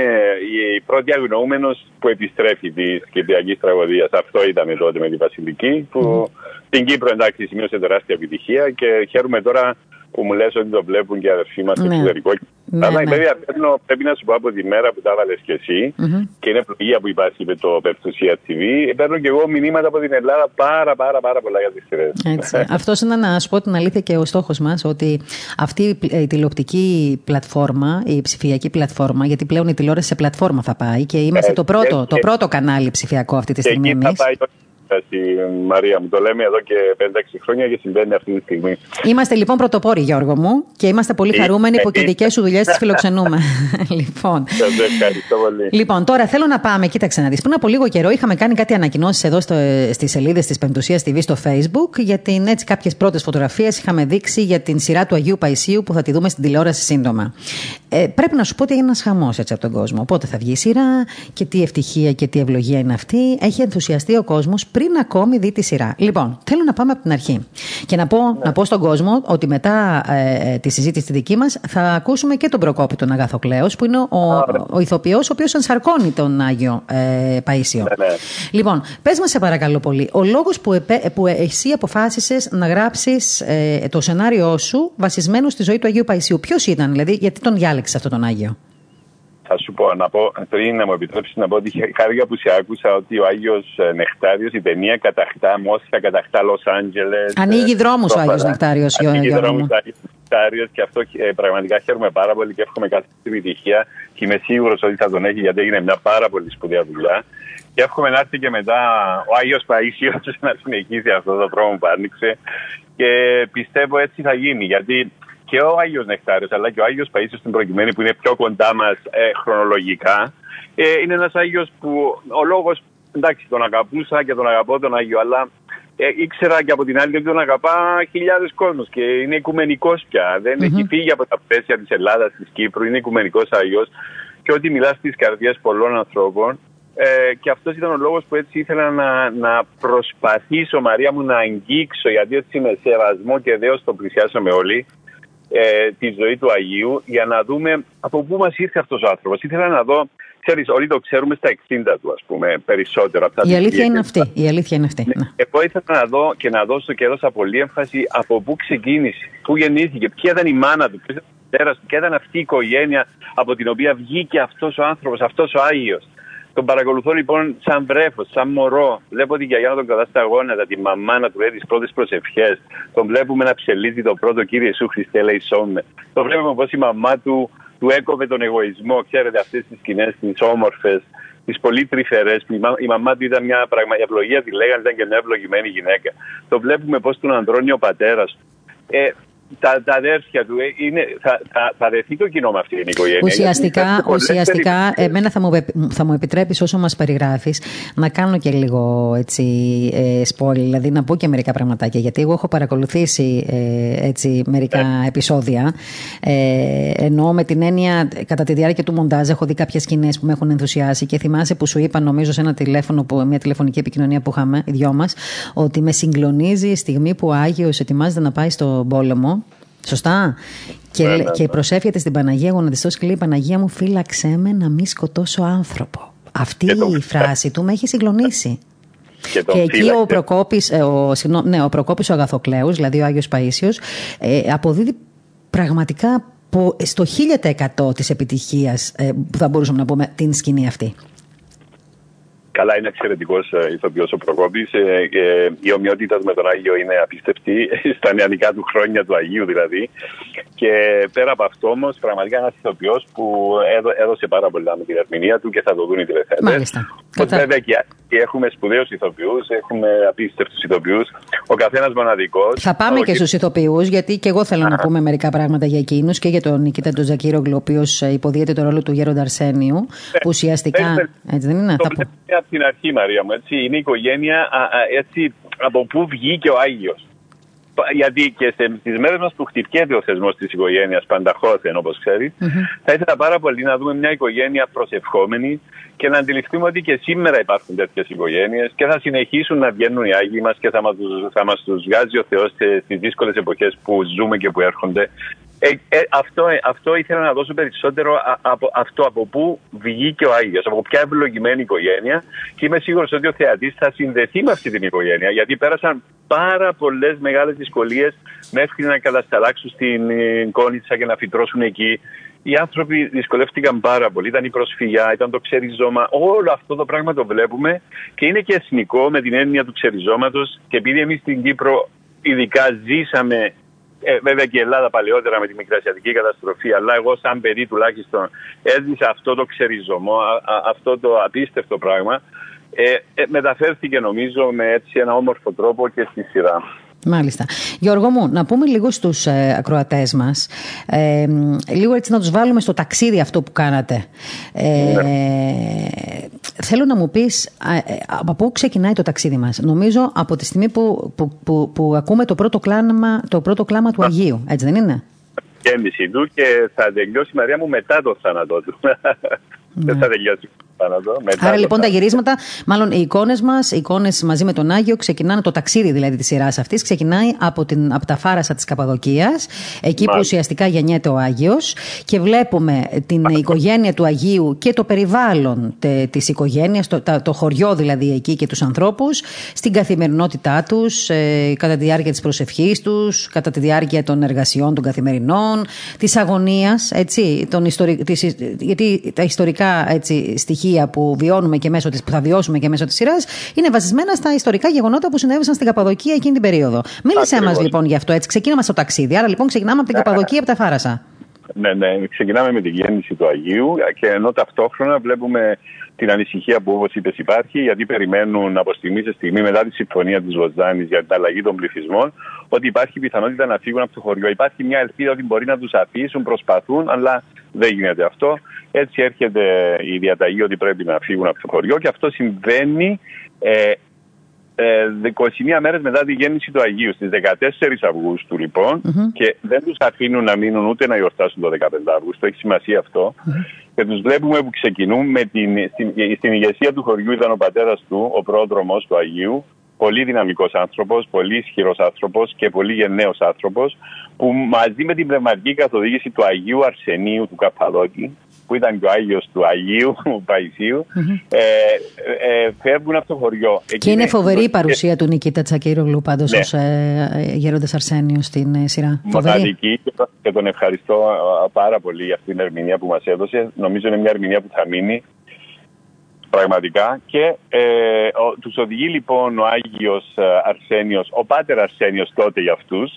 η πρώτη αγνοούμενος που επιστρέφει της Κυπριακής τραγωδίας. Αυτό ήταν τότε με τη Βασιλική, που στην Κύπρο εντάξει σημείωσε τεράστια επιτυχία και χαίρομαι τώρα που μου λες ότι το βλέπουν και οι αδερφοί μας στο ναι. εξωτερικό. Ναι, ναι. Βέβαια, πρέπει να σου πω από τη μέρα που τα έβαλε και εσύ mm-hmm. και είναι πληγία που υπάρχει με το Περτουσία TV. Παίρνω και εγώ μηνύματα από την Ελλάδα πάρα πάρα πάρα πολλά για τις σειρές. Αυτός είναι να σου πω την αλήθεια και ο στόχος μας ότι αυτή η τηλεοπτική πλατφόρμα, η ψηφιακή πλατφόρμα, γιατί πλέον η τηλεόραση σε πλατφόρμα θα πάει και είμαστε ε, το, πρώτο, και, το πρώτο κανάλι ψηφιακό αυτή τη στιγμή. Και εκεί θα πάει η Μαρία μου. Το λέμε εδώ και 5-6 χρόνια και συμβαίνει αυτή τη στιγμή. Είμαστε λοιπόν πρωτοπόροι, Γιώργο μου, και είμαστε πολύ ε, χαρούμενοι που και δικές σου δουλειές τις φιλοξενούμε. λοιπόν. ευχαριστώ πολύ. Λοιπόν, τώρα θέλω να πάμε, κοίταξε να δεις. Πριν από λίγο καιρό είχαμε κάνει κάτι ανακοινώσεις εδώ στις σελίδες της Πεντουσία TV στο Facebook για την έτσι κάποιες πρώτες φωτογραφίες είχαμε δείξει για την σειρά του Αγίου Παϊσίου που θα τη δούμε στην τηλεόραση σύντομα. Ε, πρέπει να σου πω ότι είναι ένας χαμός έτσι από τον κόσμο. Πότε θα βγει η σειρά και τι ευτυχία και τι ευλογία είναι αυτή. Έχει ενθουσιαστεί ο κόσμος πριν ακόμη δει τη σειρά. Λοιπόν, θέλω να πάμε από την αρχή και να πω, ναι. να πω στον κόσμο ότι μετά ε, ε, τη συζήτηση τη δική μας θα ακούσουμε και τον Προκόπη τον Αγαθοκλέο, που είναι ο, ο ηθοποιός, ο οποίος ενσαρκώνει τον Άγιο ε, Παίσιο. Ναι, ναι. Λοιπόν, πες μας σε παρακαλώ πολύ, ο λόγος που, που εσύ αποφάσισες να γράψεις ε, το σενάριό σου βασισμένο στη ζωή του Αγίου Παϊσίου, ποιος ήταν, δηλαδή, γιατί τον διάλεξες αυτόν τον Άγιο; Θα σου πω, να πω πριν να μου επιτρέψεις να πω ότι χάρηκα που σε άκουσα ότι ο Άγιος ε, Νεκτάριος, η ταινία κατακτά Μόσχα, κατακτά Λος Άντζελες. Ανοίγει δρόμους ο Άγιος Νεκτάριος, Ανοίγει δρόμους ο Άγιος Νεκτάριος και αυτό ε, πραγματικά χαίρομαι πάρα πολύ και εύχομαι κάθε επιτυχία και είμαι σίγουρος ότι θα τον έχει γιατί έγινε μια πάρα πολύ σπουδαία δουλειά. Και εύχομαι να έρθει και μετά ο Άγιος Παΐσιος να συνεχίσει αυτό το δρόμο που άνοιξε. Και πιστεύω έτσι θα γίνει. Γιατί και ο Άγιος Νεκτάριος αλλά και ο Άγιος Παΐσιος στην προκειμένη που είναι πιο κοντά μας ε, χρονολογικά ε, είναι ένας Άγιος που ο λόγος εντάξει τον αγαπούσα και τον αγαπώ τον Άγιο αλλά ε, ήξερα και από την άλλη ότι τον αγαπά χιλιάδες κόσμος και είναι οικουμενικός πια. Δεν mm-hmm. έχει φύγει από τα πλαίσια της Ελλάδας, της Κύπρου, είναι οικουμενικός Άγιος και ότι μιλά στις καρδιές πολλών ανθρώπων. Ε, και αυτός ήταν ο λόγος που έτσι ήθελα να, να προσπαθήσω, Μαρία μου, να αγγίξω, γιατί έτσι με σεβασμό και δέος το πλησιάσαμε όλοι, ε, τη ζωή του Αγίου για να δούμε από πού μας ήρθε αυτός ο άνθρωπος. Ήθελα να δω, ξέρεις, όλοι το ξέρουμε στα 60 του, ας πούμε, περισσότερο. η αλήθεια είναι αυτή. Η αλήθεια είναι αυτή. Ναι. ναι. Εγώ ήθελα να δω και να δώσω και έδωσα πολύ έμφαση από πού ξεκίνησε, πού γεννήθηκε, ποια ήταν η μάνα του, ποια ήταν, ποια ήταν αυτή η οικογένεια από την οποία βγήκε αυτός ο άνθρωπος, αυτός ο Άγιος. Τον παρακολουθώ λοιπόν σαν βρέφος, σαν μωρό. Βλέπω την γιαγιά να τον κρατά στα γόνατα, τη μαμά να του λέει τις πρώτες προσευχές. Τον βλέπουμε να ψελίζει το πρώτο κύριε Ιησού Χριστέ, λέει σώμε. Τον βλέπουμε πώς η μαμά του του έκοβε τον εγωισμό. Ξέρετε αυτές τις σκηνές, τις όμορφες, τις πολύ τρυφερές. Η, μαμά του ήταν μια πραγματική ευλογία, τη λέγανε, ήταν και μια ευλογημένη γυναίκα. Το βλέπουμε πώς τον αντρώνει ο πατέρας. Ε, τα, τα αδέρφια του. Ε, είναι, θα, θα, θα δεθεί το κοινό με αυτή την οικογένεια. Ουσιαστικά, ουσιαστικά εμένα θα μου, θα μου επιτρέπεις όσο μας περιγράφεις να κάνω και λίγο έτσι ε, σπόλι, δηλαδή να πω και μερικά πραγματάκια, γιατί εγώ έχω παρακολουθήσει ε, έτσι μερικά ε. επεισόδια, ε, ενώ με την έννοια κατά τη διάρκεια του μοντάζ έχω δει κάποιες σκηνές που με έχουν ενθουσιάσει και θυμάσαι που σου είπα νομίζω σε ένα τηλέφωνο, που, μια τηλεφωνική επικοινωνία που είχαμε οι δυο μας, ότι με συγκλονίζει η στιγμή που ο Άγιος ετοιμάζεται να πάει στον πόλεμο Σωστά. Και, ναι, ναι, και ναι. προσεύχεται στην Παναγία Γονατιστό και λέει Παναγία μου φύλαξέ με να μην σκοτώσω άνθρωπο. Αυτή η φράση του με έχει συγκλονίσει. Και, και εκεί ο Προκόπης, ε, ο, ναι, ο Προκόπης ο Αγαθοκλέους, δηλαδή ο Άγιος Παΐσιος, ε, αποδίδει πραγματικά στο 1000% της επιτυχίας ε, που θα μπορούσαμε να πούμε την σκηνή αυτή. Καλά, είναι εξαιρετικός ε, ηθοποιός ο Προκόπης. Ε, ε, η ομοιότητας με τον Άγιο είναι απίστευτη, στα νεανικά του χρόνια του Αγίου δηλαδή. Και πέρα από αυτό όμως, πραγματικά ένας ηθοποιός που έδωσε πάρα πολλά με την ερμηνεία του και θα το δουν οι τηλεθέτε. Μάλιστα. Βέβαια και έχουμε σπουδαίους ηθοποιούς, έχουμε απίστευτους ηθοποιούς. Ο καθένας μοναδικός. Θα πάμε και στους ηθοποιούς, γιατί και εγώ θέλω να πούμε μερικά πράγματα για εκείνους και για τον Νικήτα τον Ζακύρο, ο οποίος υποδίεται το ρόλο του Γέροντα Αρσένιου. Που ουσιαστικά. Έτσι δεν είναι; Από την αρχή, Μαρία μου. Έτσι, είναι η οικογένεια έτσι, από πού βγήκε ο Άγιος. Γιατί και στι μέρες μας που χτυπιέται ο θεσμός της οικογένειας πανταχώθεν, όπως ξέρεις, mm-hmm. θα ήθελα πάρα πολύ να δούμε μια οικογένεια προσευχόμενη και να αντιληφθούμε ότι και σήμερα υπάρχουν τέτοιες οικογένειες και θα συνεχίσουν να βγαίνουν οι Άγιοι μας και θα μας τους βγάζει ο Θεός στις δύσκολες εποχές που ζούμε και που έρχονται. Ε, ε, αυτό, ε, αυτό ήθελα να δώσω περισσότερο από αυτό από πού βγήκε ο Άγιος, από ποια ευλογημένη οικογένεια και είμαι σίγουρος ότι ο θεατής θα συνδεθεί με αυτή την οικογένεια γιατί πέρασαν πάρα πολλές μεγάλες δυσκολίες μέχρι να κατασταλάξουν στην Κόνιτσα και να φυτρώσουν εκεί. Οι άνθρωποι δυσκολεύτηκαν πάρα πολύ. Ήταν η προσφυγιά, ήταν το ξεριζώμα. Όλο αυτό το πράγμα το βλέπουμε και είναι και εθνικό με την έννοια του ξεριζώματος. Και επειδή εμείς στην Κύπρο ειδικά ζήσαμε ε, βέβαια και η Ελλάδα παλαιότερα με τη μικρασιατική καταστροφή, αλλά εγώ σαν παιδί τουλάχιστον έζησα αυτό το ξεριζωμό, αυτό το απίστευτο πράγμα. Ε, ε, μεταφέρθηκε νομίζω με έτσι ένα όμορφο τρόπο και στη σειρά. Μάλιστα. Γιώργο μου, να πούμε λίγο στους ε, ακροατές μας, ε, λίγο έτσι να τους βάλουμε στο ταξίδι αυτό που κάνατε. Ε, ναι. Θέλω να μου πεις ε, από πού ξεκινάει το ταξίδι μας. Νομίζω από τη στιγμή που, που, που, που ακούμε το πρώτο, κλάμα, το πρώτο κλάμα του Αγίου, έτσι δεν είναι; Γέννηση του και θα τελειώσει η Μαρία μου μετά το θάνατό του. Δεν θα τελειώσει. Άρα λοιπόν τα γυρίσματα, μάλλον οι εικόνες μας, οι εικόνες μαζί με τον Άγιο ξεκινάνε, το ταξίδι δηλαδή της σειράς αυτής, ξεκινάει από, την, από τα φάρασα της Καπαδοκίας, εκεί που ουσιαστικά γεννιέται ο Άγιος και βλέπουμε την οικογένεια του Αγίου και το περιβάλλον της οικογένειας, το, το χωριό δηλαδή εκεί και τους ανθρώπους, στην καθημερινότητά τους, ε, κατά τη διάρκεια της προσευχής τους, κατά τη διάρκεια των εργασιών των καθημερινών, της αγωνίας, έτσι, των γιατί τα ιστορικά έτσι, στοιχεία που βιώνουμε και μέσω της, που θα βιώσουμε και μέσω της σειράς είναι βασισμένα στα ιστορικά γεγονότα που συνέβησαν στην Καπαδοκία εκείνη την περίοδο. Μίλησε μας λοιπόν γι' αυτό έτσι. Ξεκίναμε στο ταξίδι. Άρα λοιπόν ξεκινάμε από την Καπαδοκία από τα Φάρασα. Ναι, ναι, ξεκινάμε με την γέννηση του Αγίου και ενώ ταυτόχρονα βλέπουμε την ανησυχία που όπως είπες υπάρχει, γιατί περιμένουν από στιγμή σε στιγμή μετά τη συμφωνία της Λοζάνη για την αλλαγή των πληθυσμών, ότι υπάρχει πιθανότητα να φύγουν από το χωριό. Υπάρχει μια ελπίδα ότι μπορεί να τους αφήσουν, προσπαθούν, αλλά δεν γίνεται αυτό. Έτσι έρχεται η διαταγή ότι πρέπει να φύγουν από το χωριό και αυτό συμβαίνει ε, ε, 21 μέρες μετά τη γέννηση του Αγίου, στις 14 Αυγούστου λοιπον και δεν τους αφήνουν να μείνουν ούτε να γιορτάσουν το 15 Αυγούστου, έχει σημασία και τους βλέπουμε που ξεκινούν με την, στην, στην ηγεσία του χωριού ήταν ο πατέρας του, ο πρόδρομος του Αγίου, πολύ δυναμικός άνθρωπος, πολύ ισχυρός άνθρωπος και πολύ γενναίος άνθρωπος που μαζί με την πνευματική καθοδήγηση του Αγίου Αρσενίου του Καπαδόκη που ήταν και ο Άγιος του Αγίου Παϊσίου, ε, ε, φεύγουν από το χωριό. Και είναι φοβερή η παρουσία του Νικήτα Τσακύρογλου πάντως ναι. ως ε, γέροντας Αρσένιο στην ε, σειρά. Μοναδική και τον ευχαριστώ ε, πάρα πολύ για αυτή την ερμηνεία που μας έδωσε. Νομίζω είναι μια ερμηνεία που θα μείνει πραγματικά. Και ε, τους οδηγεί λοιπόν ο Άγιος ε, Αρσένιος, ο Πάτερ Αρσένιος τότε για αυτους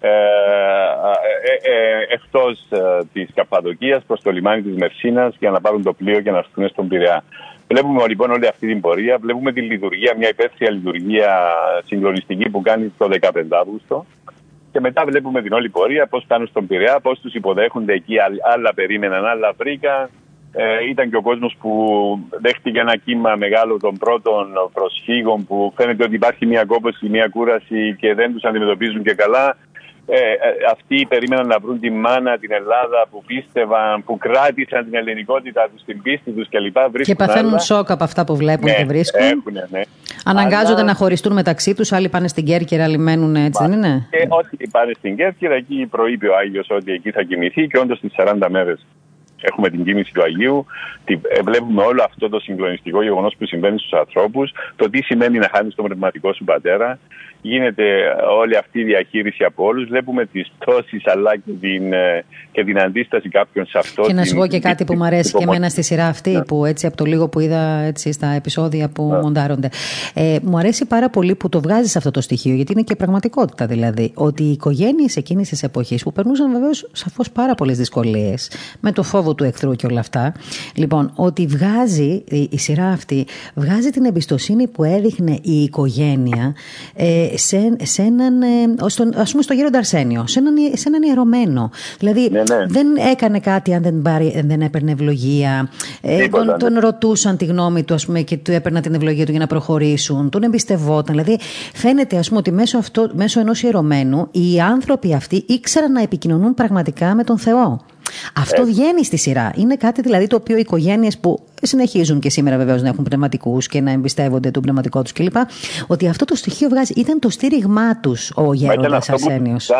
ε, ε, ε, εκτός ε, της Καπαδοκίας προς το λιμάνι της Μερσίνας για να πάρουν το πλοίο και να έρθουν στον Πειραιά. Βλέπουμε λοιπόν όλη αυτή την πορεία, βλέπουμε τη λειτουργία, μια υπαίθρια λειτουργία συγκλονιστική που κάνει το 15 Αύγουστο και μετά βλέπουμε την όλη πορεία, πώς φτάνουν στον Πειραιά, πώς τους υποδέχονται εκεί, άλλα περίμεναν, άλλα βρήκαν, ε, ήταν και ο κόσμος που δέχτηκε ένα κύμα μεγάλο των πρώτων προσφύγων που φαίνεται ότι υπάρχει μια κόπωση, μια κούραση και δεν τους αντιμετωπίζουν και καλά. Ε, ε, αυτοί περίμεναν να βρουν τη μάνα, την Ελλάδα που πίστευαν, που κράτησαν την ελληνικότητα τους, την πίστη τους κλπ. Και παθαίνουν σοκ από αυτά που βλέπουν ναι, και βρίσκουν. Έχουνε, ναι. Αναγκάζονται Αλλά... να χωριστούν μεταξύ τους, άλλοι πάνε στην Κέρκυρα, άλλοι μένουν έτσι, δεν είναι; Και όσοι πάνε στην Κέρκυρα, εκεί προείπε ο Άγιος ότι εκεί θα κοιμηθεί και όντως τις 40 μέρες έχουμε την κίνηση του Αγίου, ε, βλέπουμε όλο αυτό το συγκλονιστικό γεγονός που συμβαίνει στους ανθρώπους, το τι σημαίνει να χάνεις τον πνευματικό σου πατέρα. Γίνεται όλη αυτή η διαχείριση από όλους. Βλέπουμε τις πτώσεις αλλά και την, ε, και την αντίσταση κάποιων σε αυτό. Και να σου πω και κάτι που μου αρέσει και εμένα στη σειρά αυτή, ναι. που έτσι από το λίγο που είδα έτσι, στα επεισόδια που ναι. μοντάρονται. Ε, μου αρέσει πάρα πολύ που το βγάζεις αυτό το στοιχείο, γιατί είναι και πραγματικότητα δηλαδή. Ότι οι οικογένειες εκείνης της εποχής που περνούσαν βεβαίως σαφώς πάρα πολλές δυσκολίες με το φόβο του εχθρού και όλα αυτά. Λοιπόν, ότι βγάζει η, σειρά αυτή, βγάζει την εμπιστοσύνη που έδειχνε η οικογένεια ε, σε, σε έναν, ε, στον, ας πούμε στο γέροντα Αρσένιο, σε έναν, σε έναν ιερωμένο. Δηλαδή ναι, ναι. δεν έκανε κάτι αν δεν, πάρει, δεν έπαιρνε ευλογία. Ε, τον, ναι. τον ρωτούσαν τη γνώμη του ας πούμε, και του έπαιρναν την ευλογία του για να προχωρήσουν. Τον εμπιστευόταν. Δηλαδή φαίνεται ας πούμε, ότι μέσω, αυτό, μέσω ενός ιερωμένου οι άνθρωποι αυτοί ήξεραν να επικοινωνούν πραγματικά με τον Θεό. Αυτό βγαίνει στη σειρά. Είναι κάτι δηλαδή το οποίο οι οικογένειες που συνεχίζουν και σήμερα βεβαίως να έχουν πνευματικούς και να εμπιστεύονται τον πνευματικό τους κλπ. Ότι αυτό το στοιχείο βγάζει. Ήταν το στήριγμά τους ο Γέροντας Αρσένιος.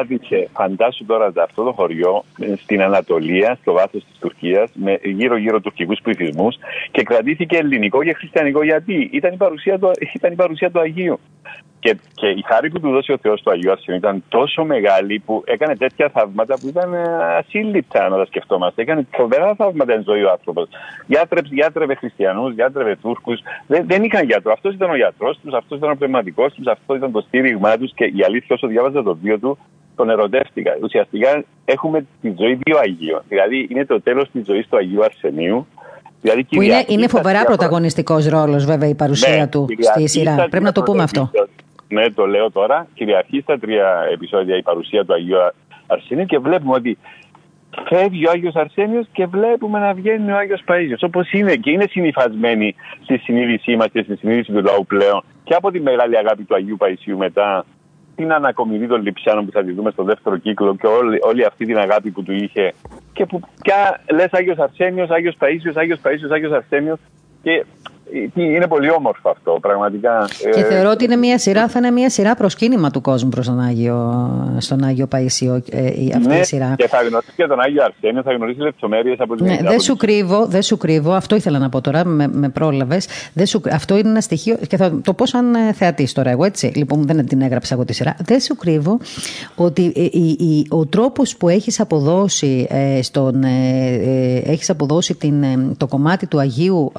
Φαντάσου τώρα αυτό το χωριό στην Ανατολία, στο βάθος της Τουρκίας, με γύρω-γύρω τουρκικούς πληθυσμούς και κρατήθηκε ελληνικό και χριστιανικό. Γιατί ήταν η παρουσία του, ήταν η παρουσία του Αγίου. Και, και η χάρη που του δώσει ο Θεός του Αγίου Αρσενίου ήταν τόσο μεγάλη που έκανε τέτοια θαύματα που ήταν ε, ασύλληπτα να τα σκεφτόμαστε. Έκανε φοβερά θαύματα εν ζωή ο άνθρωπος. Γιάτρευε χριστιανούς, γιάτρευε Τούρκους. Δεν, δεν είχαν γιατρό. Αυτός ήταν ο γιατρός τους, αυτός ήταν ο πνευματικός τους, αυτό ήταν το στήριγμά τους και η αλήθεια όσο διάβαζα το βίο του τον ερωτεύτηκα. Ουσιαστικά έχουμε τη ζωή δύο Αγίων. Δηλαδή είναι το τέλος της ζωής του Αγίου Αρσενίου Δηλαδή, που είναι, είναι φοβερά πρωταγωνιστικός ρόλος, βέβαια, η παρουσία ναι, του στη σειρά. Πρέπει να το πούμε αυτό. Ναι, το λέω τώρα. Κυριαρχεί στα τρία επεισόδια η παρουσία του Αγίου Αρσενίου και βλέπουμε ότι φεύγει ο Άγιος Αρσένιος και βλέπουμε να βγαίνει ο Άγιος Παΐσιος. Όπως είναι και είναι συνειφασμένοι στη συνείδησή μας και στη συνείδηση του λαού πλέον. Και από τη μεγάλη αγάπη του Αγίου Παϊσίου μετά την ανακομιδή των Λιψιάνων που θα τη δούμε στο δεύτερο κύκλο και όλη, όλη αυτή την αγάπη που του είχε. Και που πια λες Άγιος Αρσένιος, Άγιος Παΐσιος, Άγιος Παΐσιος, Άγιος Αρσένιος. Και είναι πολύ όμορφο αυτό, πραγματικά. Και θεωρώ ότι είναι μια σειρά, θα είναι μια σειρά προσκύνημα του κόσμου προς τον Άγιο, στον Άγιο Παϊσίο ε, αυτή ναι, η σειρά. Και θα γνωρίσει και τον Άγιο Αρσένιο, θα γνωρίσει λεπτομέρειες από την ναι, Δεν σου κρύβω, δεν σου κρύβω, αυτό ήθελα να πω τώρα, με, με πρόλαβες. Αυτό είναι ένα στοιχείο και θα το πω σαν ε, θεατής τώρα εγώ, έτσι. Λοιπόν, δεν την έγραψα εγώ τη σειρά. Δεν σου κρύβω ότι ε, ο τρόπος που έχεις αποδώσει, στον, έχεις αποδώσει την, το κομμάτι του Αγίου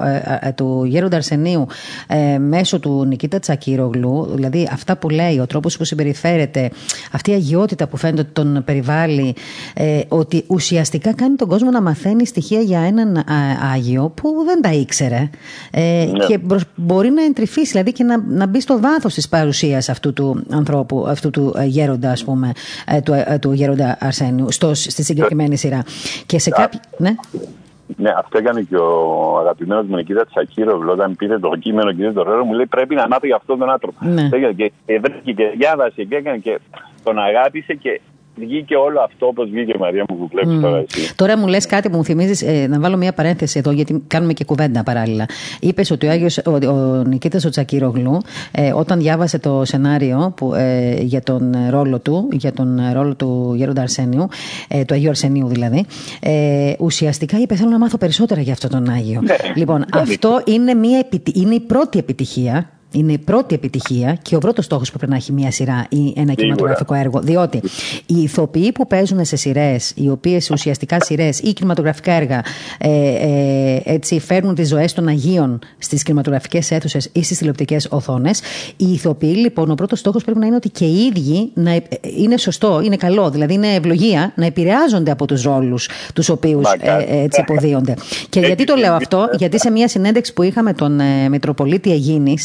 του Γέροντα Αρσενίου ε, μέσω του Νικήτα Τσακύρογλου, δηλαδή αυτά που λέει, ο τρόπος που συμπεριφέρεται, αυτή η αγιότητα που φαίνεται ότι τον περιβάλλει, ε, ότι ουσιαστικά κάνει τον κόσμο να μαθαίνει στοιχεία για έναν Άγιο που δεν τα ήξερε. Ε, ναι. Και μπορεί να εντρυφήσει, δηλαδή και να, να μπει στο βάθος της παρουσίας αυτού του ανθρώπου, αυτού του γέροντα, ας πούμε, ε, του, ε, του γέροντα Αρσένιου, στο, στη συγκεκριμένη σειρά. Και σε κάποιο. Ναι. Ναι, αυτό έκανε και ο αγαπημένος μου Νικήτα Τσακύρογλου όταν πήρε το κείμενο και το ρόλο μου λέει πρέπει να μάθει για αυτόν τον άνθρωπο. Ναι. Και, και, και διάβασε και έκανε και τον αγάπησε και βγήκε όλο αυτό όπως βγήκε η Μαρία μου που βλέπεις mm. τώρα εσύ. Τώρα μου λες κάτι που μου θυμίζεις, ε, να βάλω μια παρένθεση εδώ, γιατί κάνουμε και κουβέντα παράλληλα. Είπες ότι ο, Άγιος, ο, ο Νικήτας ο Τσακύρογλου, ε, όταν διάβασε το σενάριο που, ε, για τον ρόλο του, για τον ρόλο του Γέροντα Αρσένιου, ε, του Αγίου Αρσενίου δηλαδή, ε, ουσιαστικά είπε: Θέλω να μάθω περισσότερα για αυτόν τον Άγιο. Ναι. Λοιπόν, αυτό είναι, μια, είναι η πρώτη επιτυχία είναι η πρώτη επιτυχία και ο πρώτος στόχος που πρέπει να έχει μια σειρά ή ένα κινηματογραφικό έργο. Διότι οι ηθοποιοί που παίζουν σε σειρές, οι οποίες ουσιαστικά σειρές ή κινηματογραφικά έργα ε, ε, έτσι φέρνουν τις ζωές των Αγίων στις κινηματογραφικές αίθουσες ή στις τηλεοπτικές οθόνες, οι ηθοποιοί λοιπόν, ο πρώτος στόχος πρέπει να είναι ότι και οι ίδιοι να, ε, είναι σωστό, είναι καλό, δηλαδή είναι ευλογία να επηρεάζονται από τους ρόλους τους οποίους ε, έτσι υποδίονται. Και γιατί το λέω αυτό, γιατί σε μια συνέντευξη που είχαμε τον ε, Μητροπολίτη Αιγίνη,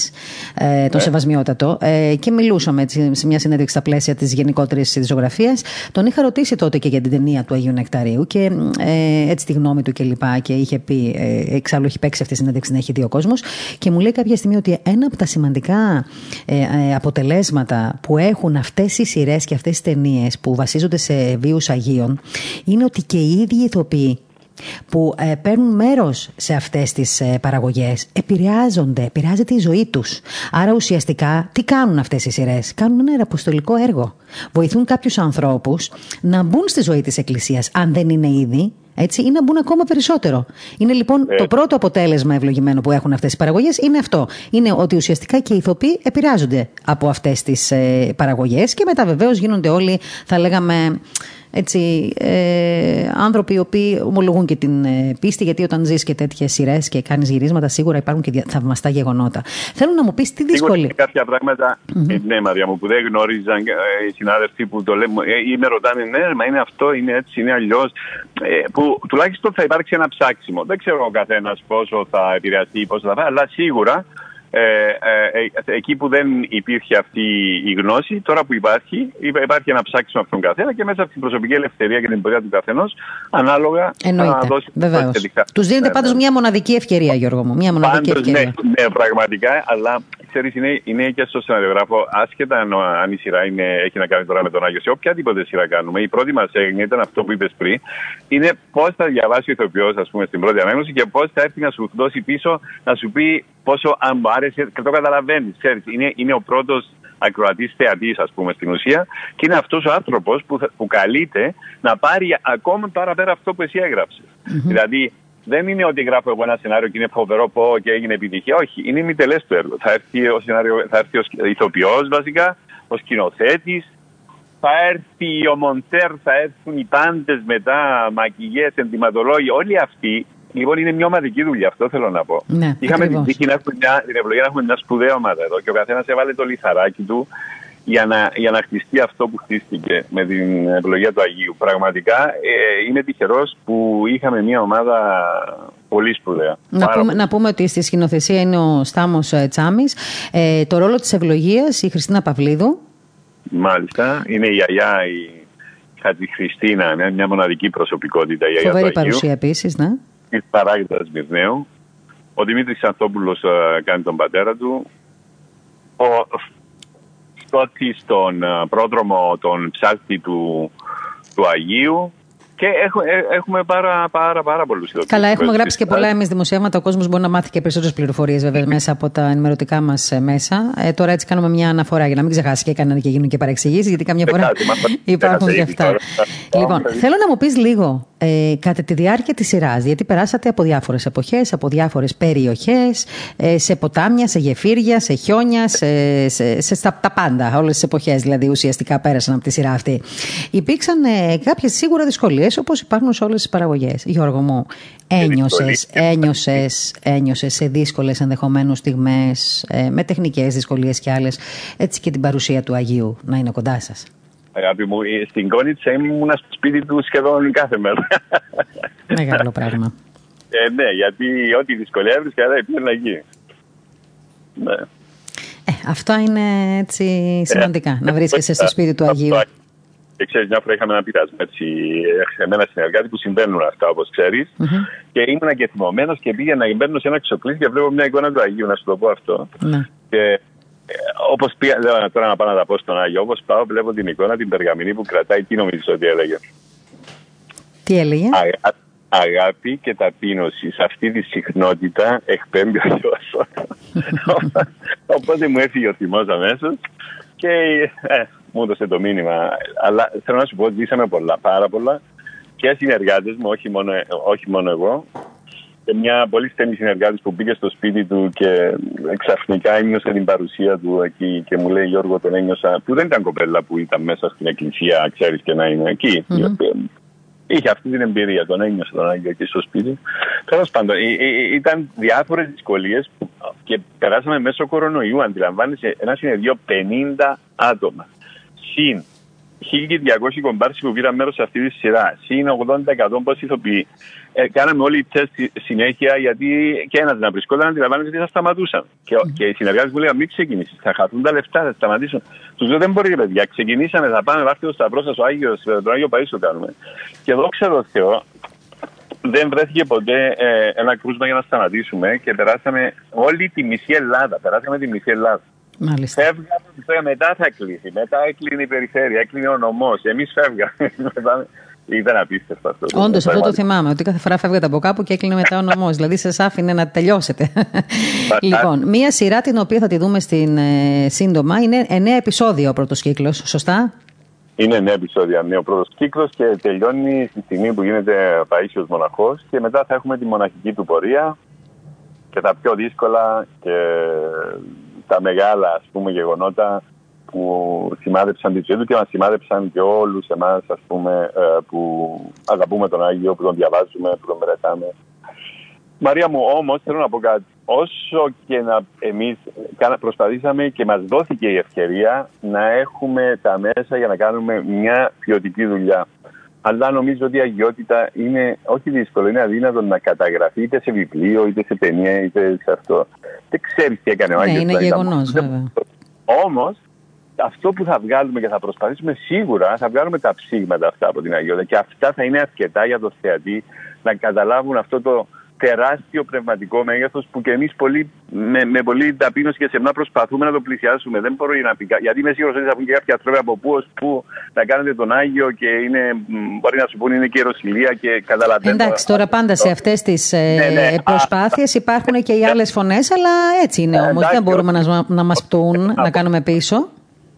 ε, τον ναι. Σεβασμιότατο, ε, και μιλούσαμε έτσι, σε μια συνέντευξη στα πλαίσια της γενικότερης ειδησογραφία. Τον είχα ρωτήσει τότε και για την ταινία του Αγίου Νεκταρίου και ε, έτσι τη γνώμη του κλπ. Και, και είχε πει, ε, εξάλλου έχει παίξει αυτή η συνέντευξη να έχει δει ο κόσμος. Και μου λέει κάποια στιγμή ότι ένα από τα σημαντικά ε, ε αποτελέσματα που έχουν αυτές οι σειρές και αυτές οι ταινίες που βασίζονται σε βίους Αγίων είναι ότι και οι ίδιοι ηθοποιοί που ε, παίρνουν μέρος σε αυτές τις ε, παραγωγές επηρεάζονται, επηρεάζεται η ζωή τους. Άρα ουσιαστικά τι κάνουν αυτές οι σειρές, Κάνουν ένα αποστολικό έργο. Βοηθούν κάποιους ανθρώπους να μπουν στη ζωή της Εκκλησίας, αν δεν είναι ήδη, έτσι, ή να μπουν ακόμα περισσότερο. Είναι λοιπόν το ε. πρώτο αποτέλεσμα ευλογημένο που έχουν αυτές οι παραγωγές είναι αυτό. Είναι ότι ουσιαστικά και οι ηθοποιοί επηρεάζονται από αυτές τις ε, παραγωγές και μετά βεβαίως γίνονται όλοι, θα λέγαμε, έτσι, ε, άνθρωποι οι οποίοι ομολογούν και την ε, πίστη, γιατί όταν ζεις και τέτοιες σειρές και κάνεις γυρίσματα, σίγουρα υπάρχουν και θαυμαστά γεγονότα. Θέλω να μου πεις τι δύσκολη. Κάποια πράγματα, mm-hmm. ναι, Μαρία μου, που δεν γνώριζαν ε, οι συνάδελφοι που το λέμε, ε, ή με ρωτάνε, ναι, μα είναι αυτό, είναι έτσι, είναι αλλιώς. Ε, που τουλάχιστον θα υπάρξει ένα ψάξιμο. Δεν ξέρω ο καθένας πόσο θα επηρεαστεί, πόσο θα πάει, αλλά σίγουρα ε, ε, ε, εκεί που δεν υπήρχε αυτή η γνώση, τώρα που υπάρχει, υπάρχει ένα ψάξιμο από τον καθένα και μέσα από την προσωπική ελευθερία και την πορεία του καθενός, ανάλογα Εννοείται. να δώσει Βεβαίως. Τους δίνετε ναι, πάντως ναι. μια μοναδική ευκαιρία, Γιώργο μου. Μια μοναδική πάντως, ευκαιρία. Ναι, ναι, πραγματικά, αλλά ξέρεις, είναι, είναι και στο σεναριογράφο, άσχετα αν, αν η σειρά είναι, έχει να κάνει τώρα με τον Άγιο, σε οποιαδήποτε σειρά κάνουμε. Η πρώτη μας έγνοια ήταν αυτό που είπες πριν, είναι πώς θα διαβάσει ο ηθοποιός, ας πούμε, στην πρώτη ανάγνωση και πώς θα έρθει να σου δώσει πίσω, να σου πει πόσο αν άρεσε και το καταλαβαίνεις. Είναι, είναι ο πρώτος ακροατής θεατής, ας πούμε, στην ουσία, και είναι αυτός ο άνθρωπος που, που καλείται να πάρει ακόμα παραπέρα αυτό που εσύ έγραψες. Δηλαδή, δεν είναι ότι γράφω εγώ ένα σενάριο και είναι φοβερό πω και έγινε επιτυχία. Όχι, είναι ημιτελέ το έργο. Θα έρθει ο, σενάριο, θα έρθει ο ηθοποιός βασικά, ο σκηνοθέτης, θα έρθει ο Μοντέρ, θα έρθουν οι πάντες μετά, μακηγέ, ενδυματολόγοι, όλοι αυτοί Λοιπόν, είναι μια ομαδική δουλειά, αυτό θέλω να πω. Ναι, Είχαμε την τύχη να έχουμε μια, την ευλογία να έχουμε μια σπουδαία ομάδα εδώ και ο καθένας έβαλε το λιθαράκι του για να, για να χτιστεί αυτό που χτίστηκε με την ευλογία του Αγίου. Πραγματικά ε, είμαι τυχερός που είχαμε μια ομάδα πολύ σπουδαία. Να πούμε, να πούμε ότι στη σκηνοθεσία είναι ο Στάμος ε, Τσάμι. Ε, το ρόλο της ευλογίας η Χριστίνα Παυλίδου. Μάλιστα. Είναι η γιαγιά η Χατζη Χριστίνα, μια, μια μοναδική προσωπικότητα. Η Φοβερή παρουσία επίσης, ναι τη παράγοντας Μυρναίου. Ο Δημήτρης Ανθόπουλο ε, κάνει τον πατέρα του. Ο Σκότη στον ε, πρόδρομο, τον ψάλτη του, του Αγίου. Και έχουμε, έχουμε πάρα, πάρα, πάρα πολλούς ειδοποιητέ. Καλά, έχουμε γράψει και πολλά εμείς δημοσιεύματα. Ο κόσμος μπορεί να μάθει και περισσότερες πληροφορίες βέβαια μέσα από τα ενημερωτικά μας μέσα. Ε, τώρα έτσι κάνουμε μια αναφορά για να μην ξεχάσει και έκαναν και γίνουν και παρεξηγήσεις, γιατί καμιά φορά υπάρχουν και αυτά. Λοιπόν, θέλω να μου πεις λίγο ε, κατά τη διάρκεια της σειράς, γιατί περάσατε από διάφορες εποχές, από διάφορες περιοχές, ε, σε ποτάμια, σε γεφύρια, σε χιόνια, σε, σε, σε στα, τα πάντα. Όλες τις εποχές δηλαδή ουσιαστικά πέρασαν από τη σειρά αυτή. Υπήρξαν ε, κάποιες σίγουρα δυσκολίες όπως υπάρχουν σε όλες τις παραγωγές. Γιώργο μου, ένιωσες ένιωσες, ένιωσες σε δύσκολες ενδεχομένως στιγμές, ε, με τεχνικές δυσκολίες και άλλες, έτσι και την παρουσία του Αγίου να είναι κοντά σας; Αγάπη μου, στην Κόνιτσα ήμουν στο σπίτι του σχεδόν κάθε μέρα. Μεγάλο πράγμα. Ε, ναι, γιατί ό,τι δυσκολία έβρισκα, πήγαινα εκεί. Ναι. Ε, αυτά είναι έτσι σημαντικά, ε, να βρίσκεσαι στο σπίτι του Αγίου. Και ξέρεις, μια φορά είχαμε ένα πειρασμό έτσι, με ένα συνεργάτη που συμβαίνουν αυτά, όπως ξέρεις. Mm-hmm. Και ήμουν και θυμωμένος και πήγαινα να μπαίνω σε ένα ξοπλί και βλέπω μια εικόνα του Αγίου, να σου το πω αυτό. Mm-hmm. Και Όπως πήγα, λέω τώρα να πάω να τα πω στον Άγιο, όπως πάω, βλέπω την εικόνα, την περγαμηνή που κρατάει, τι νομίζω ότι έλεγε. Τι έλεγε; Αγά, αγάπη και ταπείνωση. Σε αυτή τη συχνότητα εκπέμπει ο Θεός. Οπότε μου έφυγε ο θυμός αμέσως και ε, μου έδωσε το μήνυμα. Αλλά θέλω να σου πω ότι ζήσαμε πολλά, πάρα πολλά και συνεργάτες μου, όχι μόνο, όχι μόνο εγώ, και μια πολύ στενή συνεργάτης που πήγε στο σπίτι του και ξαφνικά ένιωσε την παρουσία του εκεί και μου λέει Γιώργο τον ένιωσα, που δεν ήταν κοπέλα που ήταν μέσα στην εκκλησία, ξέρεις και να είναι εκεί. Mm-hmm. Είχε αυτή την εμπειρία, τον ένιωσε τον Άγιο εκεί στο σπίτι. Τέλος πάντων, ήταν διάφορες δυσκολίες και περάσαμε μέσω κορονοϊού. Αντιλαμβάνεσαι ένα συνεδρίο 50 άτομα. Συν 1.200 κομπάρσι που πήραν μέρος σε αυτή τη σειρά. Συν 80% πώ ηθοποιεί. Ε, κάναμε όλοι τεστ συνέχεια γιατί και ένας να βρισκόταν αντιλαμβάνεται ότι θα σταματούσαν. Και, mm. και οι συνεργάτες μου λέγανε: Μην ξεκινήσεις, θα χαθούν τα λεφτά, θα σταματήσουν. Τους λέω: Δεν μπορεί, παιδιά, ξεκινήσαμε, θα πάμε, βάστε το σταυρό σας, ο Άγιος, τον Άγιο Παίσιο κάνουμε. Και εδώ ξέρω Θεό, δεν βρέθηκε ποτέ ε, ένα κρούσμα για να σταματήσουμε και περάσαμε όλη τη μισή Ελλάδα. Περάσαμε τη μισή Ελλάδα. Μάλιστα. Φεύγαμε, μετά θα κλείσει. Μετά έκλεινε η περιφέρεια, έκλεινε ο νομός. Εμείς φεύγαμε. Ήταν απίστευτο αυτό. Όντως, αυτό το θυμάμαι. Ότι κάθε φορά φεύγατε από κάπου και έκλεινε μετά ο νομός. δηλαδή, σα άφηνε να τελειώσετε. λοιπόν, μία σειρά την οποία θα τη δούμε στην, ε, σύντομα είναι εννέα επεισόδια ο πρώτος κύκλος. Σωστά; Είναι εννέα επεισόδια. Ναι, ο πρώτος κύκλος και τελειώνει στη στιγμή που γίνεται Παίσιο μοναχός. Και μετά θα έχουμε τη μοναχική του πορεία και τα πιο δύσκολα και τα μεγάλα ας πούμε γεγονότα που σημάδεψαν τη ζωή του και μας σημάδεψαν και όλους εμάς ας πούμε ε, που αγαπούμε τον Άγιο, που τον διαβάζουμε, που τον μελετάμε. Μαρία μου όμως θέλω να πω κάτι. Όσο και να εμείς προσπαθήσαμε και μας δόθηκε η ευκαιρία να έχουμε τα μέσα για να κάνουμε μια ποιοτική δουλειά. Αλλά νομίζω ότι η αγιότητα είναι όχι δύσκολο, είναι αδύνατο να καταγραφεί είτε σε βιβλίο, είτε σε ταινία, είτε σε αυτό. Δεν ξέρεις τι έκανε ο Άγιος. Ναι, είναι γεγονός, βέβαια. Όμως, αυτό που θα βγάλουμε και θα προσπαθήσουμε σίγουρα θα βγάλουμε τα ψήγματα αυτά από την αγιότητα και αυτά θα είναι αρκετά για το θεατή να καταλάβουν αυτό το τεράστιο πνευματικό μέγεθος που και εμείς με, με πολύ ταπείνωση και σεμνά προσπαθούμε να το πλησιάσουμε. Δεν μπορώ να πει. Γιατί είμαι σίγουρος ότι θα βγουν και κάποιοι άνθρωποι από πού ως πού να κάνετε τον Άγιο και είναι, μπορεί να σου πούνε είναι και ιεροσιλία και καταλαβαίνω. Εντάξει, τώρα πάντα σε αυτές τις ε, ναι, ναι. προσπάθειες υπάρχουν και οι άλλες φωνές, αλλά έτσι είναι όμως. Δεν μπορούμε να, να μας πτούν, να κάνουμε πίσω.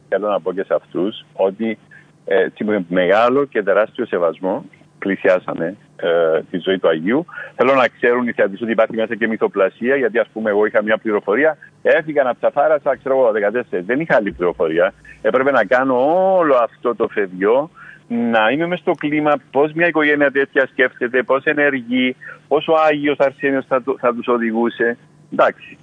Θέλω να πω και σε αυτούς ότι ε, μεγάλο και τεράστιο σεβασμό πλησιάσανε ε, τη ζωή του Αγίου. Θέλω να ξέρουν οι θεατές ότι υπάρχει μέσα και μυθοπλασία, γιατί ας πούμε, εγώ είχα μια πληροφορία, έφυγα να ψαφάρασα, ξέρω εγώ, 14. Δεν είχα άλλη πληροφορία. Έπρεπε να κάνω όλο αυτό το φεδιό, να είμαι μέσα στο κλίμα, πώς μια οικογένεια τέτοια σκέφτεται, πώς ενεργεί, πόσο Άγιος Αρσένιος θα, θα τους οδηγούσε. Εντάξει.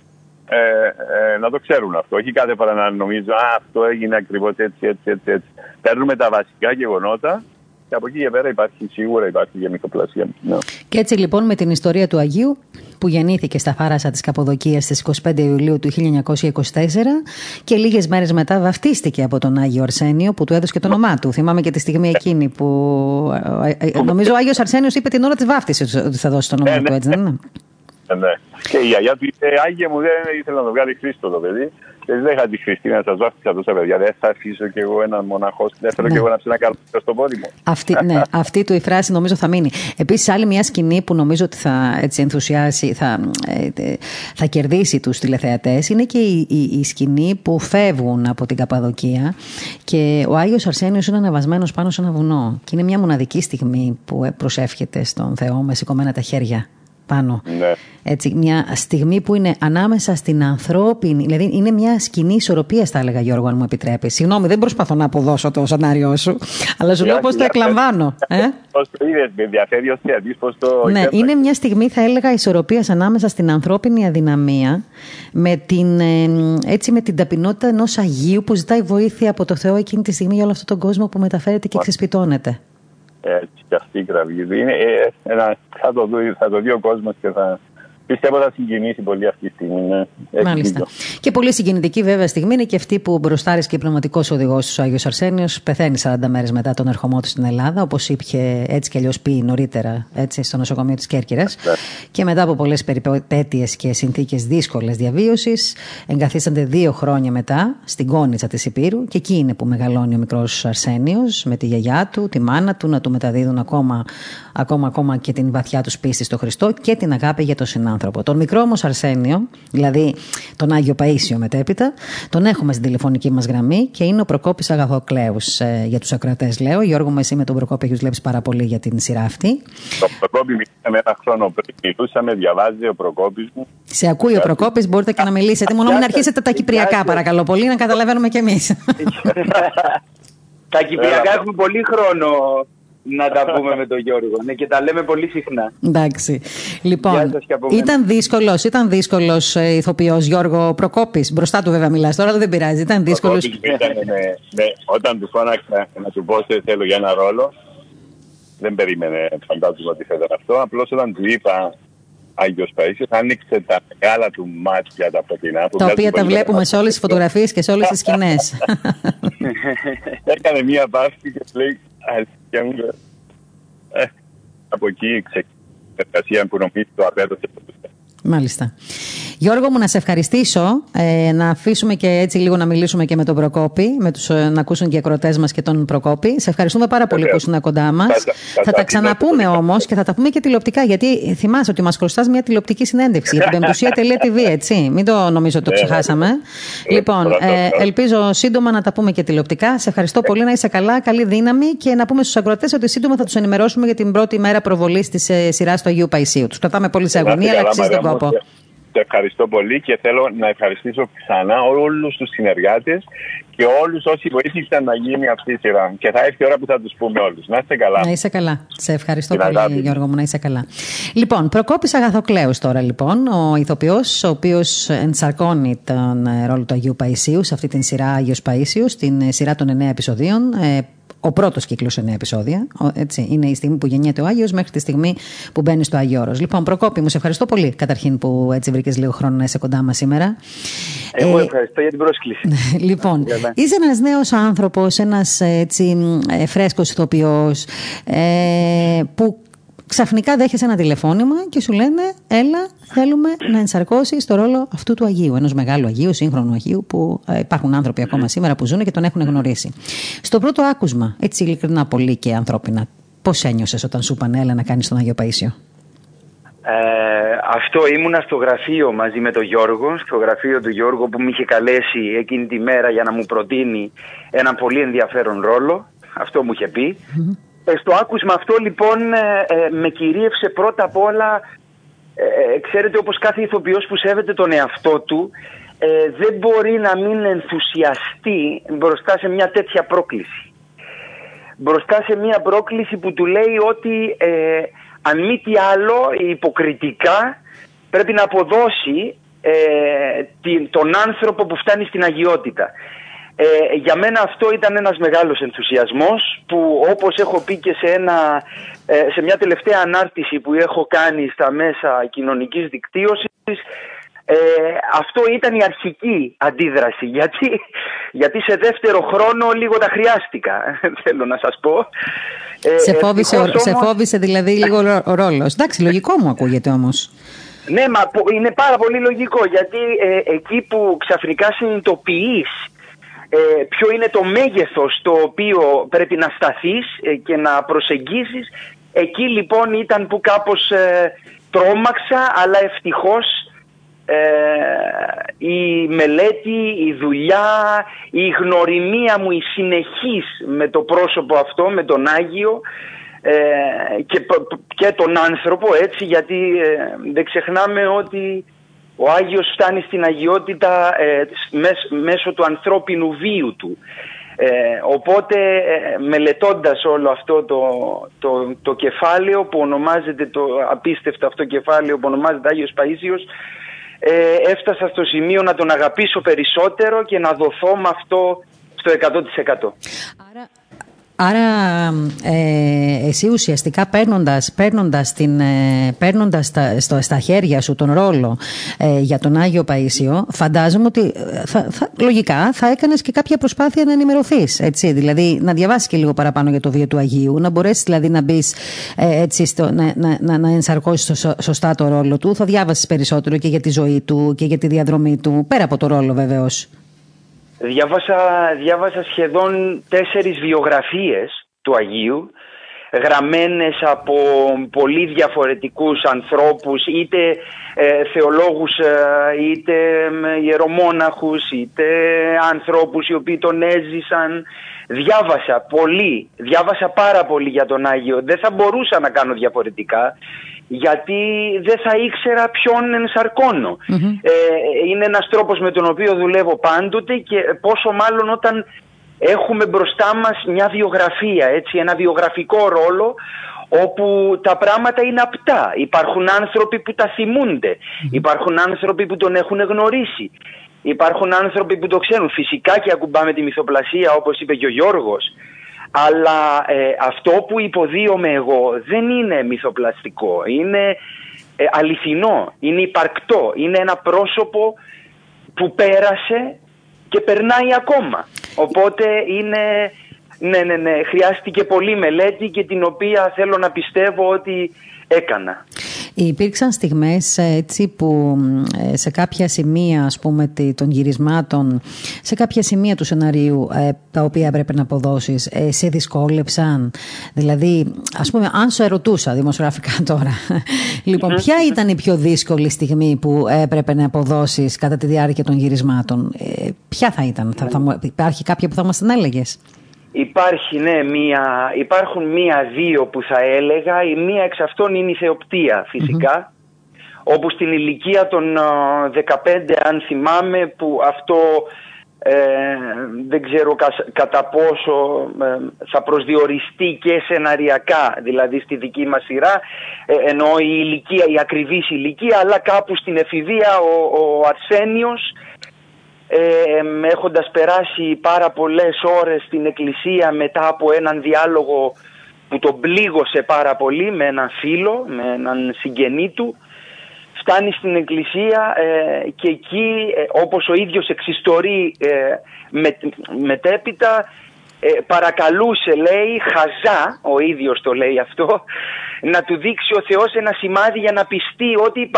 Ε, ε, να το ξέρουν αυτό. Όχι κάθε φορά να νομίζω Α, αυτό έγινε ακριβώς έτσι, έτσι, έτσι, έτσι. Παίρνουμε τα βασικά γεγονότα και από εκεί και πέρα υπάρχει σίγουρα υπάρχει και μυθοπλασία. Ναι. Και έτσι λοιπόν με την ιστορία του Αγίου που γεννήθηκε στα Φάρασα της Καποδοκίας στις 25 Ιουλίου του 1924 και λίγες μέρες μετά βαφτίστηκε από τον Άγιο Αρσένιο που του έδωσε και το όνομά του. Θυμάμαι και τη στιγμή εκείνη που ε, ε, νομίζω ο Άγιος Αρσένιος είπε την ώρα της βάφτισης ότι θα δώσει το όνομά του, έτσι δεν είναι; Ναι. Και η γιαγιά του είπε: Άγια μου, δεν ήθελα να το βγάλει Χρήστο το παιδί. Δεν είχα τη Χριστίνα να σας βάφτισα τόσα παιδιά. Δεν θα αφήσω κι εγώ έναν μοναχός. Δεν θέλω ναι. κι εγώ να ψήνω καλό στο πόδι μου. Αυτή, ναι, αυτή του η φράση νομίζω θα μείνει. Επίσης, άλλη μια σκηνή που νομίζω ότι θα έτσι ενθουσιάσει, θα, ε, θα κερδίσει τους τηλεθεατές είναι και η, η, η, σκηνή που φεύγουν από την Καπαδοκία και ο Άγιος Αρσένιος είναι αναβασμένο πάνω σε ένα βουνό. Και είναι μια μοναδική στιγμή που προσεύχεται στον Θεό με σηκωμένα τα χέρια πάνω. Ναι. Έτσι, μια στιγμή που είναι ανάμεσα στην ανθρώπινη, δηλαδή είναι μια σκηνή ισορροπίας, θα έλεγα Γιώργο, αν μου επιτρέπεις. Συγγνώμη, δεν προσπαθώ να αποδώσω το σανάριό σου, αλλά σου λέω πώς το εκλαμβάνω. Ε; Πώς το είδες, με ενδιαφέρει ως θεατής, πώς το. Ναι, είναι μια στιγμή, θα έλεγα, ισορροπίας ανάμεσα στην ανθρώπινη αδυναμία με την, ε, έτσι, με την ταπεινότητα ενός Αγίου που ζητάει βοήθεια από το Θεό εκείνη τη στιγμή για όλο αυτόν τον κόσμο που μεταφέρεται και ξεσπιτώνεται έτσι και αυτή η κραυγή. Είναι, ε, ένα, θα, το δει, θα το δει ο κόσμος και θα, Πιστεύω θα συγκινήσει πολύ αυτή τη στιγμή. Ναι. Μάλιστα. Και πολύ συγκινητική βέβαια στιγμή είναι και αυτή που μπροστάρει και πραγματικό οδηγός του Άγιος Αρσένιος πεθαίνει 40 μέρες μετά τον ερχομό του στην Ελλάδα, όπως είπε έτσι κι αλλιώς πει νωρίτερα έτσι, στο νοσοκομείο της Κέρκυρας. Ναι. Και μετά από πολλές περιπέτειες και συνθήκες δύσκολες διαβίωσης, εγκαθίσανται δύο χρόνια μετά στην κόνιτσα της Υπήρου και εκεί είναι που μεγαλώνει ο μικρός Αρσένιος με τη γιαγιά του, τη μάνα του να του μεταδίδουν ακόμα, ακόμα, ακόμα και την βαθιά τους πίστη στο Χριστό και την αγάπη για τον συνάδελφο άνθρωπο. Τον μικρό όμως Αρσένιο, δηλαδή τον Άγιο Παίσιο μετέπειτα, τον έχουμε στην τηλεφωνική μας γραμμή και είναι ο Προκόπης Αγαθοκλέους. Ε, για τους ακροατές, λέω. Γιώργο, με εσύ με τον Προκόπη έχεις δουλέψει πάρα πολύ για την σειρά αυτή. Το Προκόπη μιλήσαμε ένα χρόνο πριν. Μιλούσαμε, διαβάζει ο Προκόπης μου. Σε ακούει ο Προκόπης, μπορείτε και να μιλήσετε. Μόνο μην αρχίσετε τα κυπριακά, παρακαλώ πολύ, να καταλαβαίνουμε κι εμείς. Τα κυπριακά έχουμε πολύ χρόνο να τα πούμε με τον Γιώργο. Ναι, και τα λέμε πολύ συχνά. Εντάξει. Λοιπόν, ήταν δύσκολος ήταν δύσκολος, ε, ηθοποιός Γιώργο Προκόπης. Μπροστά του βέβαια μιλάς τώρα, αλλά δεν πειράζει. Ήταν δύσκολος. Ναι, όταν του φώναξα να του πω ότι θέλω για ένα ρόλο, δεν περίμενε φαντάζομαι ότι θα ήταν αυτό. Απλώς όταν του είπα Άγιος Παΐσιος άνοιξε τα μεγάλα του μάτια τα φωτεινά. τα οποία τα βλέπουμε σε όλες τις φωτογραφίες και σε όλες τις σκηνές. Έκανε μία παύση και λέει αλήθεια μου. Ε, από εκεί ξεκίνησε η εργασία που νομίζω το απέδωσε Μάλιστα. Γιώργο μου να σε ευχαριστήσω, ε, να αφήσουμε και έτσι λίγο να μιλήσουμε και με τον Προκόπη, με τους, ε, να ακούσουν και οι ακροτέ μας και τον Προκόπη. Σε ευχαριστούμε πάρα πολύ που ήσουν κοντά μας. Θα, τα ξαναπούμε όμως και θα τα πούμε και τηλεοπτικά, γιατί θυμάσαι ότι μας χρωστάς μια τηλεοπτική συνέντευξη για την πεμπτουσία.tv, έτσι. Μην το νομίζω ότι το ναι, ναι, ξεχάσαμε. Ναι. Λοιπόν, ε, ελπίζω σύντομα να τα πούμε και τηλεοπτικά. Σε ευχαριστώ πολύ, να είσαι καλά, καλή δύναμη και να πούμε στους ακροτέ ότι σύντομα θα τους ενημερώσουμε για την πρώτη μέρα προβολής της ε, σειράς του Αγίου Παϊσίου. Τους κρατάμε πολύ σε αγωνία, αλλά αξίζει τον κόπο ευχαριστώ πολύ και θέλω να ευχαριστήσω ξανά όλους τους συνεργάτες και όλους όσοι βοήθησαν να γίνει αυτή η σειρά. Και θα έρθει η ώρα που θα τους πούμε όλους. Να είστε καλά. Να είσαι καλά. Σε ευχαριστώ πολύ, Γιώργο μου, να είσαι καλά. Λοιπόν, Προκόπης Αγαθοκλέους τώρα λοιπόν, ο ηθοποιός, ο οποίος ενσαρκώνει τον ρόλο του Αγίου Παϊσίου σε αυτή την σειρά Άγιος Παΐσιο, στην σειρά των 9 επεισοδίων. Ε, ο πρώτος κύκλος 9 επεισόδια. Έτσι, είναι η στιγμή που γεννιέται ο Άγιος μέχρι τη στιγμή που μπαίνει στο Άγιο Όρος. Λοιπόν, Προκόπη, μου σε ευχαριστώ πολύ καταρχήν που έτσι βρήκες λίγο χρόνο να είσαι κοντά μας σήμερα. Εγώ ε, ευχαριστώ για την πρόσκληση. λοιπόν, είσαι ένας νέος άνθρωπος, ένας φρέσκος ηθοποιός ε, που ξαφνικά δέχεσαι ένα τηλεφώνημα και σου λένε έλα θέλουμε να ενσαρκώσεις το ρόλο αυτού του Αγίου, ενός μεγάλου Αγίου, σύγχρονου Αγίου που ε, υπάρχουν άνθρωποι ακόμα σήμερα που ζουν και τον έχουν γνωρίσει. Στο πρώτο άκουσμα, έτσι ειλικρινά πολύ και ανθρώπινα, πώς ένιωσες όταν σου είπαν έλα να κάνεις τον Αγίο Παΐσιο. Ε, αυτό ήμουνα στο γραφείο μαζί με τον Γιώργο, στο γραφείο του Γιώργου που με είχε καλέσει εκείνη τη μέρα για να μου προτείνει ένα πολύ ενδιαφέρον ρόλο. Αυτό μου είχε πει. Ε, στο άκουσμα αυτό λοιπόν ε, ε, με κυρίευσε πρώτα απ' όλα, ξέρετε όπως κάθε ηθοποιός που σέβεται τον εαυτό του, δεν μπορεί να μην ενθουσιαστεί μπροστά σε μια τέτοια πρόκληση. Μπροστά σε μια πρόκληση που του λέει ότι αν μη τι άλλο υποκριτικά πρέπει να αποδώσει τον άνθρωπο που φτάνει στην αγιότητα. Ε, για μένα αυτό ήταν ένας μεγάλος ενθουσιασμός που όπως έχω πει και σε, ένα, ε, σε μια τελευταία ανάρτηση που έχω κάνει στα μέσα κοινωνικής δικτύωσης ε, αυτό ήταν η αρχική αντίδραση γιατί, γιατί σε δεύτερο χρόνο λίγο τα χρειάστηκα θέλω να σας πω. Ε, σε, φόβησε, σε φόβησε δηλαδή λίγο ο ρόλος. Εντάξει λογικό μου ακούγεται όμως. Ναι, μα είναι πάρα πολύ λογικό γιατί ε, εκεί που ξαφνικά συνειδητοποιείς ε, ποιο είναι το μέγεθος το οποίο πρέπει να σταθείς ε, και να προσεγγίσεις. Εκεί λοιπόν ήταν που κάπως ε, τρόμαξα αλλά ευτυχώς η μελέτη, η δουλειά, η γνωριμία μου, η συνεχής με το πρόσωπο αυτό, με τον Άγιο και, και τον άνθρωπο έτσι γιατί δεν ξεχνάμε ότι ο Άγιος φτάνει στην αγιότητα ε, μέσω του ανθρώπινου βίου του. Ε, οπότε ε, μελετώντας όλο αυτό το, το, το κεφάλαιο που ονομάζεται το απίστευτο αυτό κεφάλαιο που ονομάζεται Άγιος Παΐσιος ε, έφτασα στο σημείο να τον αγαπήσω περισσότερο και να δοθώ με αυτό στο 100%. Άρα Άρα ε, εσύ ουσιαστικά παίρνοντας, παίρνοντας, την, ε, παίρνοντας στα, στο, στα χέρια σου τον ρόλο ε, για τον Άγιο Παΐσιο φαντάζομαι ότι ε, θα, θα, λογικά θα έκανες και κάποια προσπάθεια να ενημερωθείς έτσι, δηλαδή να διαβάσεις και λίγο παραπάνω για το βίο του Αγίου να μπορέσεις δηλαδή να μπεις έτσι στο, να, να, να, να ενσαρκώσεις σωστά το ρόλο του. Θα διάβασεις περισσότερο και για τη ζωή του και για τη διαδρομή του πέρα από το ρόλο βεβαίως Διάβασα, διάβασα σχεδόν τέσσερις βιογραφίες του Αγίου γραμμένες από πολύ διαφορετικούς ανθρώπους είτε ε, θεολόγους ε, είτε ιερομόναχους είτε ανθρώπους οι οποίοι τον έζησαν. Διάβασα πολύ, διάβασα πάρα πολύ για τον Άγιο. Δεν θα μπορούσα να κάνω διαφορετικά γιατί δεν θα ήξερα ποιον ενσαρκωνω Ε, είναι ένας τρόπος με τον οποίο δουλεύω πάντοτε και πόσο μάλλον όταν έχουμε μπροστά μας μια βιογραφία, έτσι, ένα βιογραφικό ρόλο όπου τα πράγματα είναι απτά. Υπάρχουν άνθρωποι που τα θυμούνται, υπάρχουν άνθρωποι που τον έχουν γνωρίσει, υπάρχουν άνθρωποι που το ξέρουν. Φυσικά και ακουμπάμε τη μυθοπλασία όπως είπε και ο Γιώργος, αλλά ε, αυτό που υποδίωμαι εγώ δεν είναι μυθοπλαστικό, είναι ε, αληθινό, είναι υπαρκτό, είναι ένα πρόσωπο που πέρασε και περνάει ακόμα. Οπότε είναι, ναι, ναι, ναι, χρειάστηκε πολύ μελέτη και την οποία θέλω να πιστεύω ότι έκανα. Υπήρξαν στιγμές ε, έτσι που ε, σε κάποια σημεία ας πούμε των γυρισμάτων, σε κάποια σημεία του σενάριου ε, τα οποία έπρεπε να αποδώσεις, σε δυσκόλεψαν. Δηλαδή, ας πούμε, αν σου ερωτούσα δημοσιογραφικά τώρα, λοιπόν, ποια ήταν η πιο δύσκολη στιγμή που έπρεπε να αποδώσεις κατά τη διάρκεια των γυρισμάτων. Ποια θα ήταν, θα, θα, υπάρχει κάποια που θα μας την έλεγες; Υπάρχει, ναι, μία, υπάρχουν μία-δύο που θα έλεγα. Η μία εξ αυτών είναι η θεοπτία φυσικά. Όπου στην ηλικία των 15 αν θυμάμαι που αυτό ε, δεν ξέρω κατά πόσο ε, θα προσδιοριστεί και σεναριακά δηλαδή στη δική μας σειρά ε, ενώ η ηλικία, η ακριβής ηλικία αλλά κάπου στην εφηβεία ο, ο Αρσένιος ε, έχοντας περάσει πάρα πολλές ώρες στην εκκλησία μετά από έναν διάλογο που τον πλήγωσε πάρα πολύ με έναν φίλο, με έναν συγγενή του φτάνει στην εκκλησία ε, και εκεί ε, όπως ο ίδιος εξιστορεί ε, με, μετέπειτα παρακαλούσε λέει χαζά, ο ίδιος το λέει αυτό να του δείξει ο Θεός ένα σημάδι για να πιστεί ότι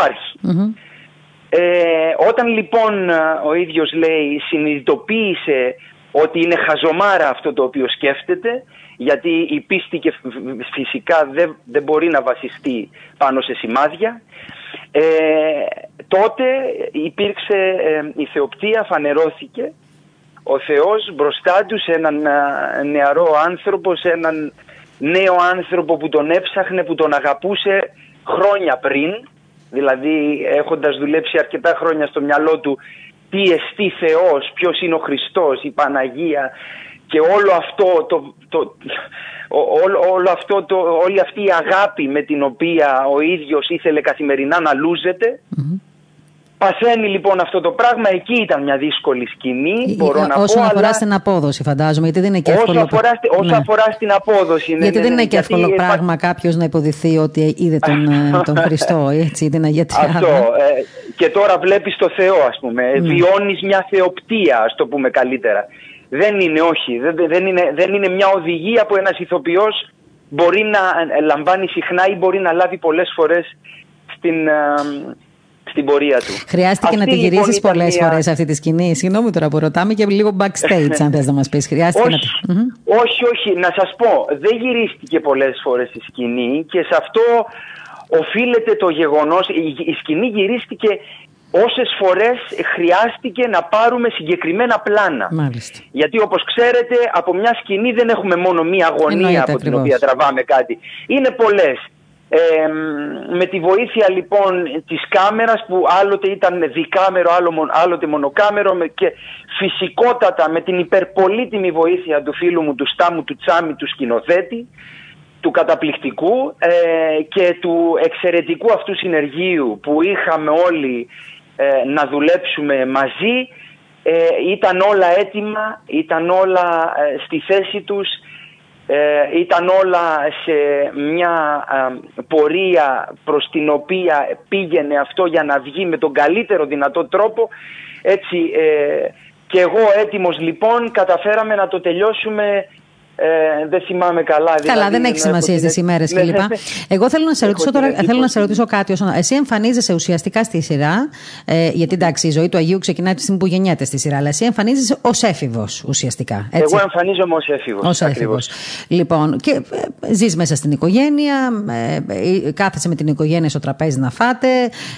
ε, όταν λοιπόν ο ίδιος λέει συνειδητοποίησε ότι είναι χαζομάρα αυτό το οποίο σκέφτεται γιατί η πίστη και φυσικά δεν, δεν μπορεί να βασιστεί πάνω σε σημάδια ε, τότε υπήρξε ε, η θεοπτία φανερώθηκε ο Θεός μπροστά τους σε έναν νεαρό άνθρωπο σε έναν νέο άνθρωπο που τον έψαχνε που τον αγαπούσε χρόνια πριν Δηλαδή έχοντας δουλέψει αρκετά χρόνια στο μυαλό του τι εστί Θεός, ποιος είναι ο Χριστός, η Παναγία και όλο αυτό, το, το, όλο, όλο αυτό το, όλη αυτή η αγάπη με την οποία ο ίδιος ήθελε καθημερινά να λουζεται Παθαίνει λοιπόν αυτό το πράγμα, εκεί ήταν μια δύσκολη σκηνή. Μπορώ να όσον πω, αφορά αλλά... στην απόδοση, φαντάζομαι, γιατί δεν είναι και εύκολο. Όσο αφορά, όσο ναι. αφορά στην απόδοση. Ναι, γιατί ναι, δεν είναι και εύκολο γιατί... πράγμα κάποιος να υποδηθεί ότι είδε τον, ε, τον Χριστό, έτσι, την Αγία Τριάδα. Αυτό. Ε, και τώρα βλέπεις το Θεό, ας πούμε. Mm. Βιώνεις μια θεοπτία, ας το πούμε καλύτερα. Δεν είναι, όχι. Δεν, δεν, είναι, δεν είναι μια οδηγία που ένας ηθοποιός μπορεί να λαμβάνει συχνά ή μπορεί να λάβει πολλές φορές στην στην πορεία του. Χρειάστηκε να τη λοιπόν γυρίσεις λοιπόν πολλές μια... φορές αυτή τη σκηνή. Συγγνώμη τώρα που ρωτάμε και λίγο backstage, αν θες να μας πεις. Χρειάστηκε όχι, να... όχι, όχι. Να σας πω, δεν γυρίστηκε πολλές φορές η σκηνή και σε αυτό οφείλεται το γεγονός. Η, η σκηνή γυρίστηκε όσες φορές χρειάστηκε να πάρουμε συγκεκριμένα πλάνα. Μάλιστα. Γιατί όπως ξέρετε, από μια σκηνή δεν έχουμε μόνο μία αγωνία από την οποία τραβάμε κάτι. Είναι πολλές. Ε, με τη βοήθεια λοιπόν της κάμερας που άλλοτε ήταν δικάμερο, άλλοτε μονοκάμερο και φυσικότατα με την υπερπολίτιμη βοήθεια του φίλου μου του Στάμου του Τσάμι του σκηνοθέτη του καταπληκτικού ε, και του εξαιρετικού αυτού συνεργείου που είχαμε όλοι ε, να δουλέψουμε μαζί ε, ήταν όλα έτοιμα, ήταν όλα ε, στη θέση τους, ήταν όλα σε μια πορεία προς την οποία πήγαινε αυτό για να βγει με τον καλύτερο δυνατό τρόπο. Έτσι και εγώ έτοιμος λοιπόν καταφέραμε να το τελειώσουμε ε, δεν θυμάμαι καλά. Δηλαδή, καλά, δεν έχει σημασία στι ημέρε ναι, κλπ. Ναι, ναι. Εγώ θέλω να σε ρωτήσω τώρα, θέλω να σε ρωτήσω κάτι. Όσον... Εσύ εμφανίζεσαι ουσιαστικά στη σειρά, ε, γιατί εντάξει, η ζωή του Αγίου ξεκινάει τη στιγμή που γεννιέται στη σειρά, αλλά εσύ εμφανίζεσαι ω έφηβο ουσιαστικά. Έτσι. Εγώ εμφανίζομαι ω έφηβο. Ω έφηβο. Λοιπόν, και ε, ζει μέσα στην οικογένεια, ε, ε, κάθεσαι με την οικογένεια στο τραπέζι να φάτε.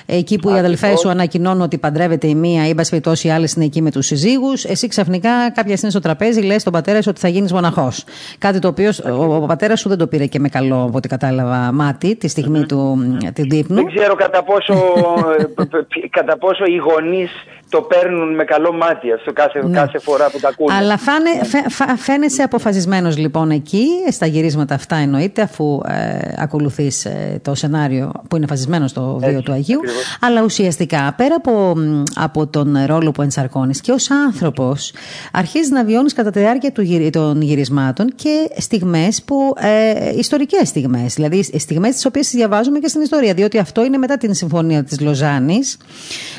Εκεί που οι αδελφέ σου ανακοινώνουν ότι παντρεύεται η μία ή μπα οι άλλε είναι εκεί με του συζύγου, εσύ ξαφνικά κάποια στιγμή στο τραπέζι λε τον πατέρα σου ότι θα γίνει μοναχό. Κάτι το οποίο ο, ο πατέρας σου δεν το πήρε και με καλό, από ό,τι κατάλαβα, μάτι τη στιγμή του, του δείπνου. Δεν ξέρω κατά πόσο, κατά πόσο οι γονείς το παίρνουν με καλό μάτι αυτό κάθε, ναι. κάθε φορά που τα ακούνε. Αλλά φάνε, φα, φαίνεσαι αποφασισμένος λοιπόν εκεί, στα γυρίσματα αυτά εννοείται, αφού ε, ακολουθείς ε, το σενάριο που είναι φασισμένο στο βίο του Αγίου. Αλλά ουσιαστικά, πέρα από, από τον ρόλο που ενσαρκώνεις και ως άνθρωπος, αρχίζεις να βιώνεις κατά τη διάρκεια του, των γυρισμάτων και στιγμές που, ε, ιστορικές στιγμές, δηλαδή στιγμές τις οποίες διαβάζουμε και στην ιστορία, διότι αυτό είναι μετά την Συμφωνία της Λοζάνης,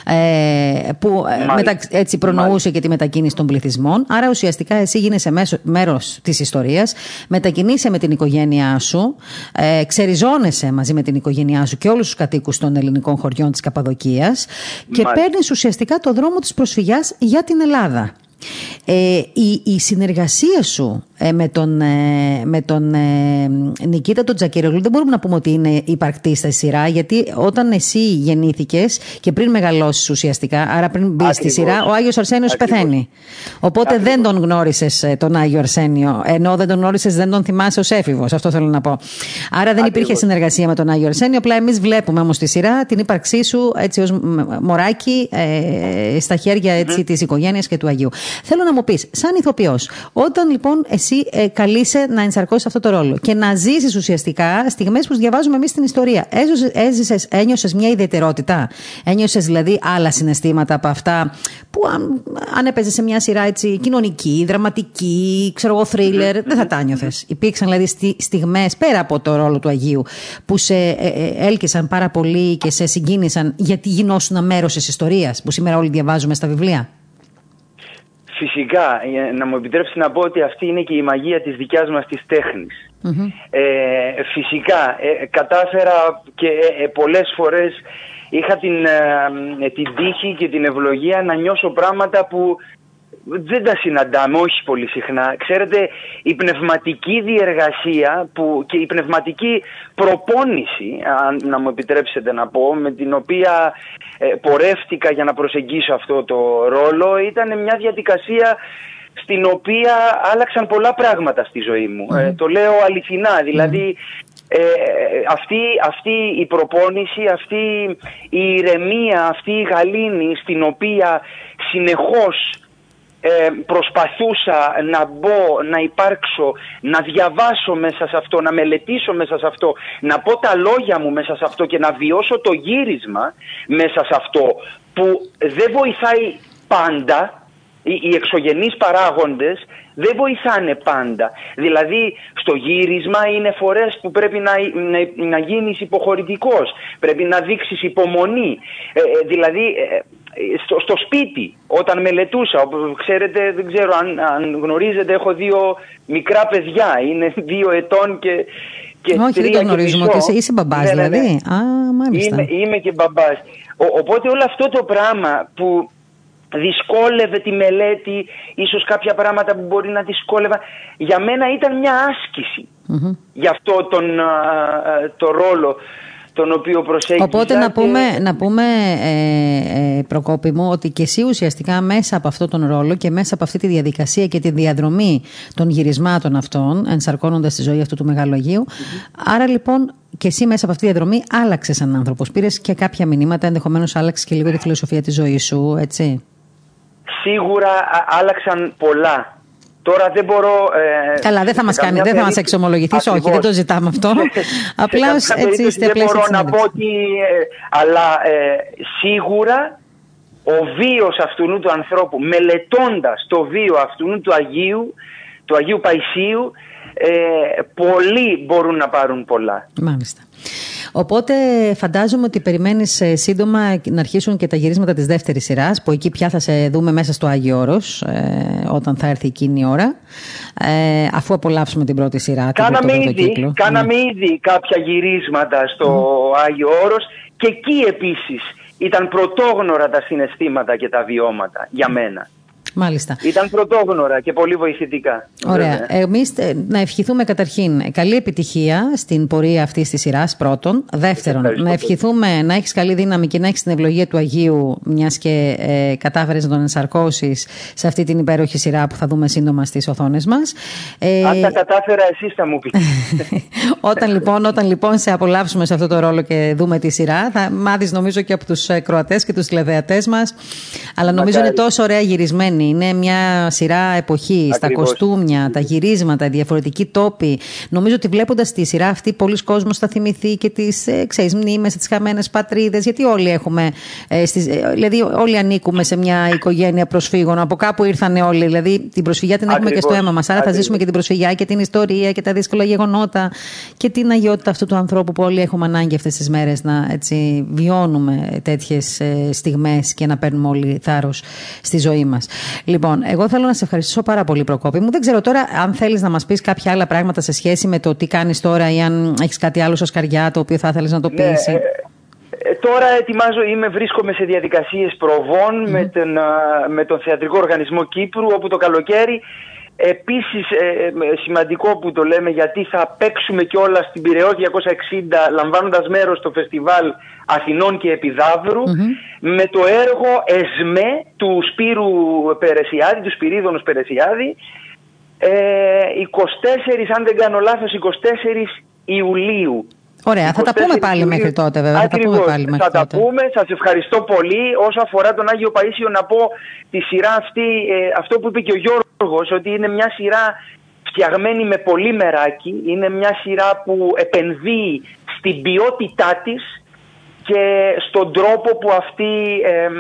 ε, που ε, έτσι προνοούσε και τη μετακίνηση των πληθυσμών. Άρα ουσιαστικά εσύ γίνεσαι μέρος της ιστορίας, μετακινείσαι με την οικογένειά σου, ε, ξεριζώνεσαι μαζί με την οικογένειά σου και όλους τους κατοίκους των ελληνικών χωριών της Καπαδοκίας. Και παίρνεις ουσιαστικά το δρόμο της προσφυγιάς για την Ελλάδα. Ε, η, η συνεργασία σου ε, με τον, ε, με τον ε, Νικήτα τον Τζακυρολού δεν μπορούμε να πούμε ότι είναι υπαρκτής στα σειρά γιατί όταν εσύ γεννήθηκες και πριν μεγαλώσεις ουσιαστικά άρα πριν μπεις στη σειρά ο Άγιος Αρσένιος πεθαίνει. Οπότε δεν τον γνώρισες τον Άγιο Αρσένιο ενώ δεν τον γνώρισες δεν τον θυμάσαι ως έφηβος. Αυτό θέλω να πω. Άρα δεν υπήρχε συνεργασία με τον Άγιο Αρσένιο απλά εμείς βλέπουμε όμως τη σειρά την ύπαρξή σου έτσι ως μωράκι ε, στα χέρια έτσι, mm. της οικογένειας και του Αγίου. Θέλω να μου πεις σαν ηθοποιός όταν λοιπόν εσύ εσύ ε, καλείσαι να ενσαρκώσεις αυτό το ρόλο και να ζήσεις ουσιαστικά στιγμές που διαβάζουμε εμείς στην ιστορία. Έζησες, ένιωσες μια ιδιαιτερότητα; Ένιωσες δηλαδή άλλα συναισθήματα από αυτά που αν, αν έπαιζες σε μια σειρά έτσι κοινωνική, δραματική, ξέρω εγώ, θρίλερ, δεν θα τα νιώθε. Υπήρξαν δηλαδή στιγμές πέρα από το ρόλο του Αγίου που σε ε, ε, έλκυσαν πάρα πολύ και σε συγκίνησαν γιατί γινόσουν μέρο τη ιστορίας που σήμερα όλοι διαβάζουμε στα βιβλία; Φυσικά, ε, να μου επιτρέψεις να πω ότι αυτή είναι και η μαγεία της δικιάς μας της τεχνης Ε, φυσικά, ε, κατάφερα και ε, πολλές φορές είχα την, την τύχη και την ευλογία να νιώσω πράγματα που δεν τα συναντάμε, όχι πολύ συχνά. Ξέρετε, η πνευματική διεργασία που, και η πνευματική προπόνηση, αν να μου επιτρέψετε να πω, με την οποία ε, πορεύτηκα για να προσεγγίσω αυτό το ρόλο, ήταν μια διαδικασία στην οποία άλλαξαν πολλά πράγματα στη ζωή μου. Ε, το λέω αληθινά, δηλαδή ε, αυτή, αυτή η προπόνηση, αυτή η ηρεμία, αυτή η γαλήνη στην οποία συνεχώς ε, προσπαθούσα να μπω, να υπάρξω, να διαβάσω μέσα σε αυτό, να μελετήσω μέσα σε αυτό, να πω τα λόγια μου μέσα σε αυτό και να βιώσω το γύρισμα μέσα σε αυτό που δεν βοηθάει πάντα, οι, οι εξωγενείς παράγοντες δεν βοηθάνε πάντα. Δηλαδή στο γύρισμα είναι φορές που πρέπει να, να, να γίνεις υποχωρητικός, πρέπει να δείξεις υπομονή. Ε, ε δηλαδή ε, στο, στο σπίτι όταν μελετούσα ξέρετε δεν ξέρω αν, αν γνωρίζετε έχω δύο μικρά παιδιά είναι δύο ετών και και Όχι, δεν το γνωρίζουμε ότι είσαι, είσαι μπαμπάς ναι, ναι, ναι. δηλαδή. Α, μάλιστα. Είμαι, είμαι και μπαμπάς. Ο, οπότε όλο αυτό το πράγμα που δυσκόλευε τη μελέτη, ίσως κάποια πράγματα που μπορεί να δυσκόλευα, για μένα ήταν μια άσκηση Μμμ. για αυτό τον, α, α, το ρόλο τον οποίο προσέγγιζα. Οπότε να και- πούμε, να πούμε ε, ε, Προκόπη μου, ότι και εσύ ουσιαστικά μέσα από αυτόν τον ρόλο και μέσα από αυτή τη διαδικασία και τη διαδρομή των γυρισμάτων αυτών, ενσαρκώνοντας τη ζωή αυτού του μεγάλου Αγίου. Άρα λοιπόν και εσύ μέσα από αυτή τη διαδρομή άλλαξες σαν άνθρωπο. Πήρες και κάποια μηνύματα, ενδεχομένως άλλαξε και λίγο τη φιλοσοφία της ζωής σου, έτσι; Σίγουρα α- άλλαξαν πολλά. Τώρα δεν μπορώ... ε, Καλά, δεν θα σε μας κάνει, καμιά δεν θα μας περίπτωση- εξομολογηθείς, όχι, Ακριβώς. δεν το ζητάμε αυτό. Σε Απλά καμιά έτσι περίπτωση είστε Δεν πλαίσια μπορώ της να πω συνέντευξης. ότι... ε, αλλά ε, σίγουρα ο βίος αυτού του ανθρώπου, μελετώντας το βίο αυτού του Αγίου, του Αγίου Παϊσίου, ε, πολλοί μπορούν να πάρουν πολλά. Μάλιστα. Οπότε φαντάζομαι ότι περιμένεις σύντομα να αρχίσουν και τα γυρίσματα της δεύτερης σειράς, που εκεί πια θα σε δούμε μέσα στο Άγιο Όρος, ε, όταν θα έρθει εκείνη η ώρα. Ε, αφού απολαύσουμε την πρώτη σειρά, την Κάναμε πρώτο ήδη, κύκλο. κάναμε Ναι. ήδη κάποια γυρίσματα στο Άγιο Όρος και εκεί επίσης ήταν πρωτόγνωρα τα συναισθήματα και τα βιώματα για μένα. Μάλιστα. Ήταν πρωτόγνωρα και πολύ βοηθητικά. Ωραία. βέβαια. Εμείς να ευχηθούμε καταρχήν καλή επιτυχία στην πορεία αυτής της σειράς, πρώτον. Δεύτερον, ευχαριστώ να πολύ. ευχηθούμε να έχεις καλή δύναμη και να έχεις την ευλογία του Αγίου, μιας και ε, κατάφερες να τον ενσαρκώσεις σε αυτή την υπέροχη σειρά που θα δούμε σύντομα στις οθόνες μας. Ε, Αν τα κατάφερα εσείς θα μου πείτε. όταν, λοιπόν, όταν λοιπόν σε απολαύσουμε σε αυτό το ρόλο και δούμε τη σειρά, θα μάθεις νομίζω και από τους κροατές και τους τηλεδεατέ μας. Αλλά νομίζω Μακάρι. είναι τόσο ωραία γυρισμένη. Είναι μια σειρά εποχή, τα Ακριβώς. κοστούμια, τα γυρίσματα, οι διαφορετικοί τόποι. Νομίζω ότι βλέποντας τη σειρά αυτή, πολλοί κόσμος θα θυμηθεί και τις ε, μνήμες, τις χαμένες πατρίδες. Γιατί όλοι έχουμε. Ε, στις, ε, δηλαδή, όλοι ανήκουμε σε μια οικογένεια προσφύγων. Από κάπου ήρθαν όλοι. Δηλαδή, την προσφυγιά την έχουμε και στο Ακριβώς. αίμα μας. Άρα θα Ακριβώς. ζήσουμε και την προσφυγιά και την ιστορία και τα δύσκολα γεγονότα και την αγιότητα αυτού του ανθρώπου που όλοι έχουμε ανάγκη αυτές τις μέρες να έτσι, βιώνουμε τέτοιες στιγμές και να παίρνουμε όλοι θάρρος στη ζωή μας. Λοιπόν, εγώ θέλω να σε ευχαριστήσω πάρα πολύ, Προκόπη μου. Δεν ξέρω τώρα αν θέλεις να μας πεις κάποια άλλα πράγματα σε σχέση με το τι κάνεις τώρα ή αν έχεις κάτι άλλο στα σκαριά το οποίο θα ήθελες να το πει. Ναι, ε, ε, τώρα ετοιμάζω, είμαι, βρίσκομαι σε διαδικασίες προβών με, τον, α, με τον Θεατρικό Οργανισμό Κύπρου, όπου το καλοκαίρι επίσης ε, ε, σημαντικό που το λέμε γιατί θα παίξουμε κιόλα στην Πυραιό 260 λαμβάνοντας μέρος στο φεστιβάλ Αθηνών και επιδαυρου με το έργο ΕΣΜΕ του Σπύρου Περεσιάδη, του Σπυρίδωνος Περεσιάδη ε, 24, αν δεν κάνω λάθος, 24 Ιουλίου. Ωραία, θα τα 24 πούμε πάλι Ιουλίου. μέχρι τότε, βέβαια. Θα τα πούμε Ακριβώς. πάλι μέχρι θα τότε. τα πούμε. Σας ευχαριστώ πολύ. Όσο αφορά τον Άγιο Παΐσιο να πω τη σειρά αυτή, ε, αυτό που είπε και ο Γιώργος, ότι είναι μια σειρά φτιαγμένη με πολύ μεράκι. Είναι μια σειρά που επενδύει στην ποιότητά της και στον τρόπο που αυτοί εμ,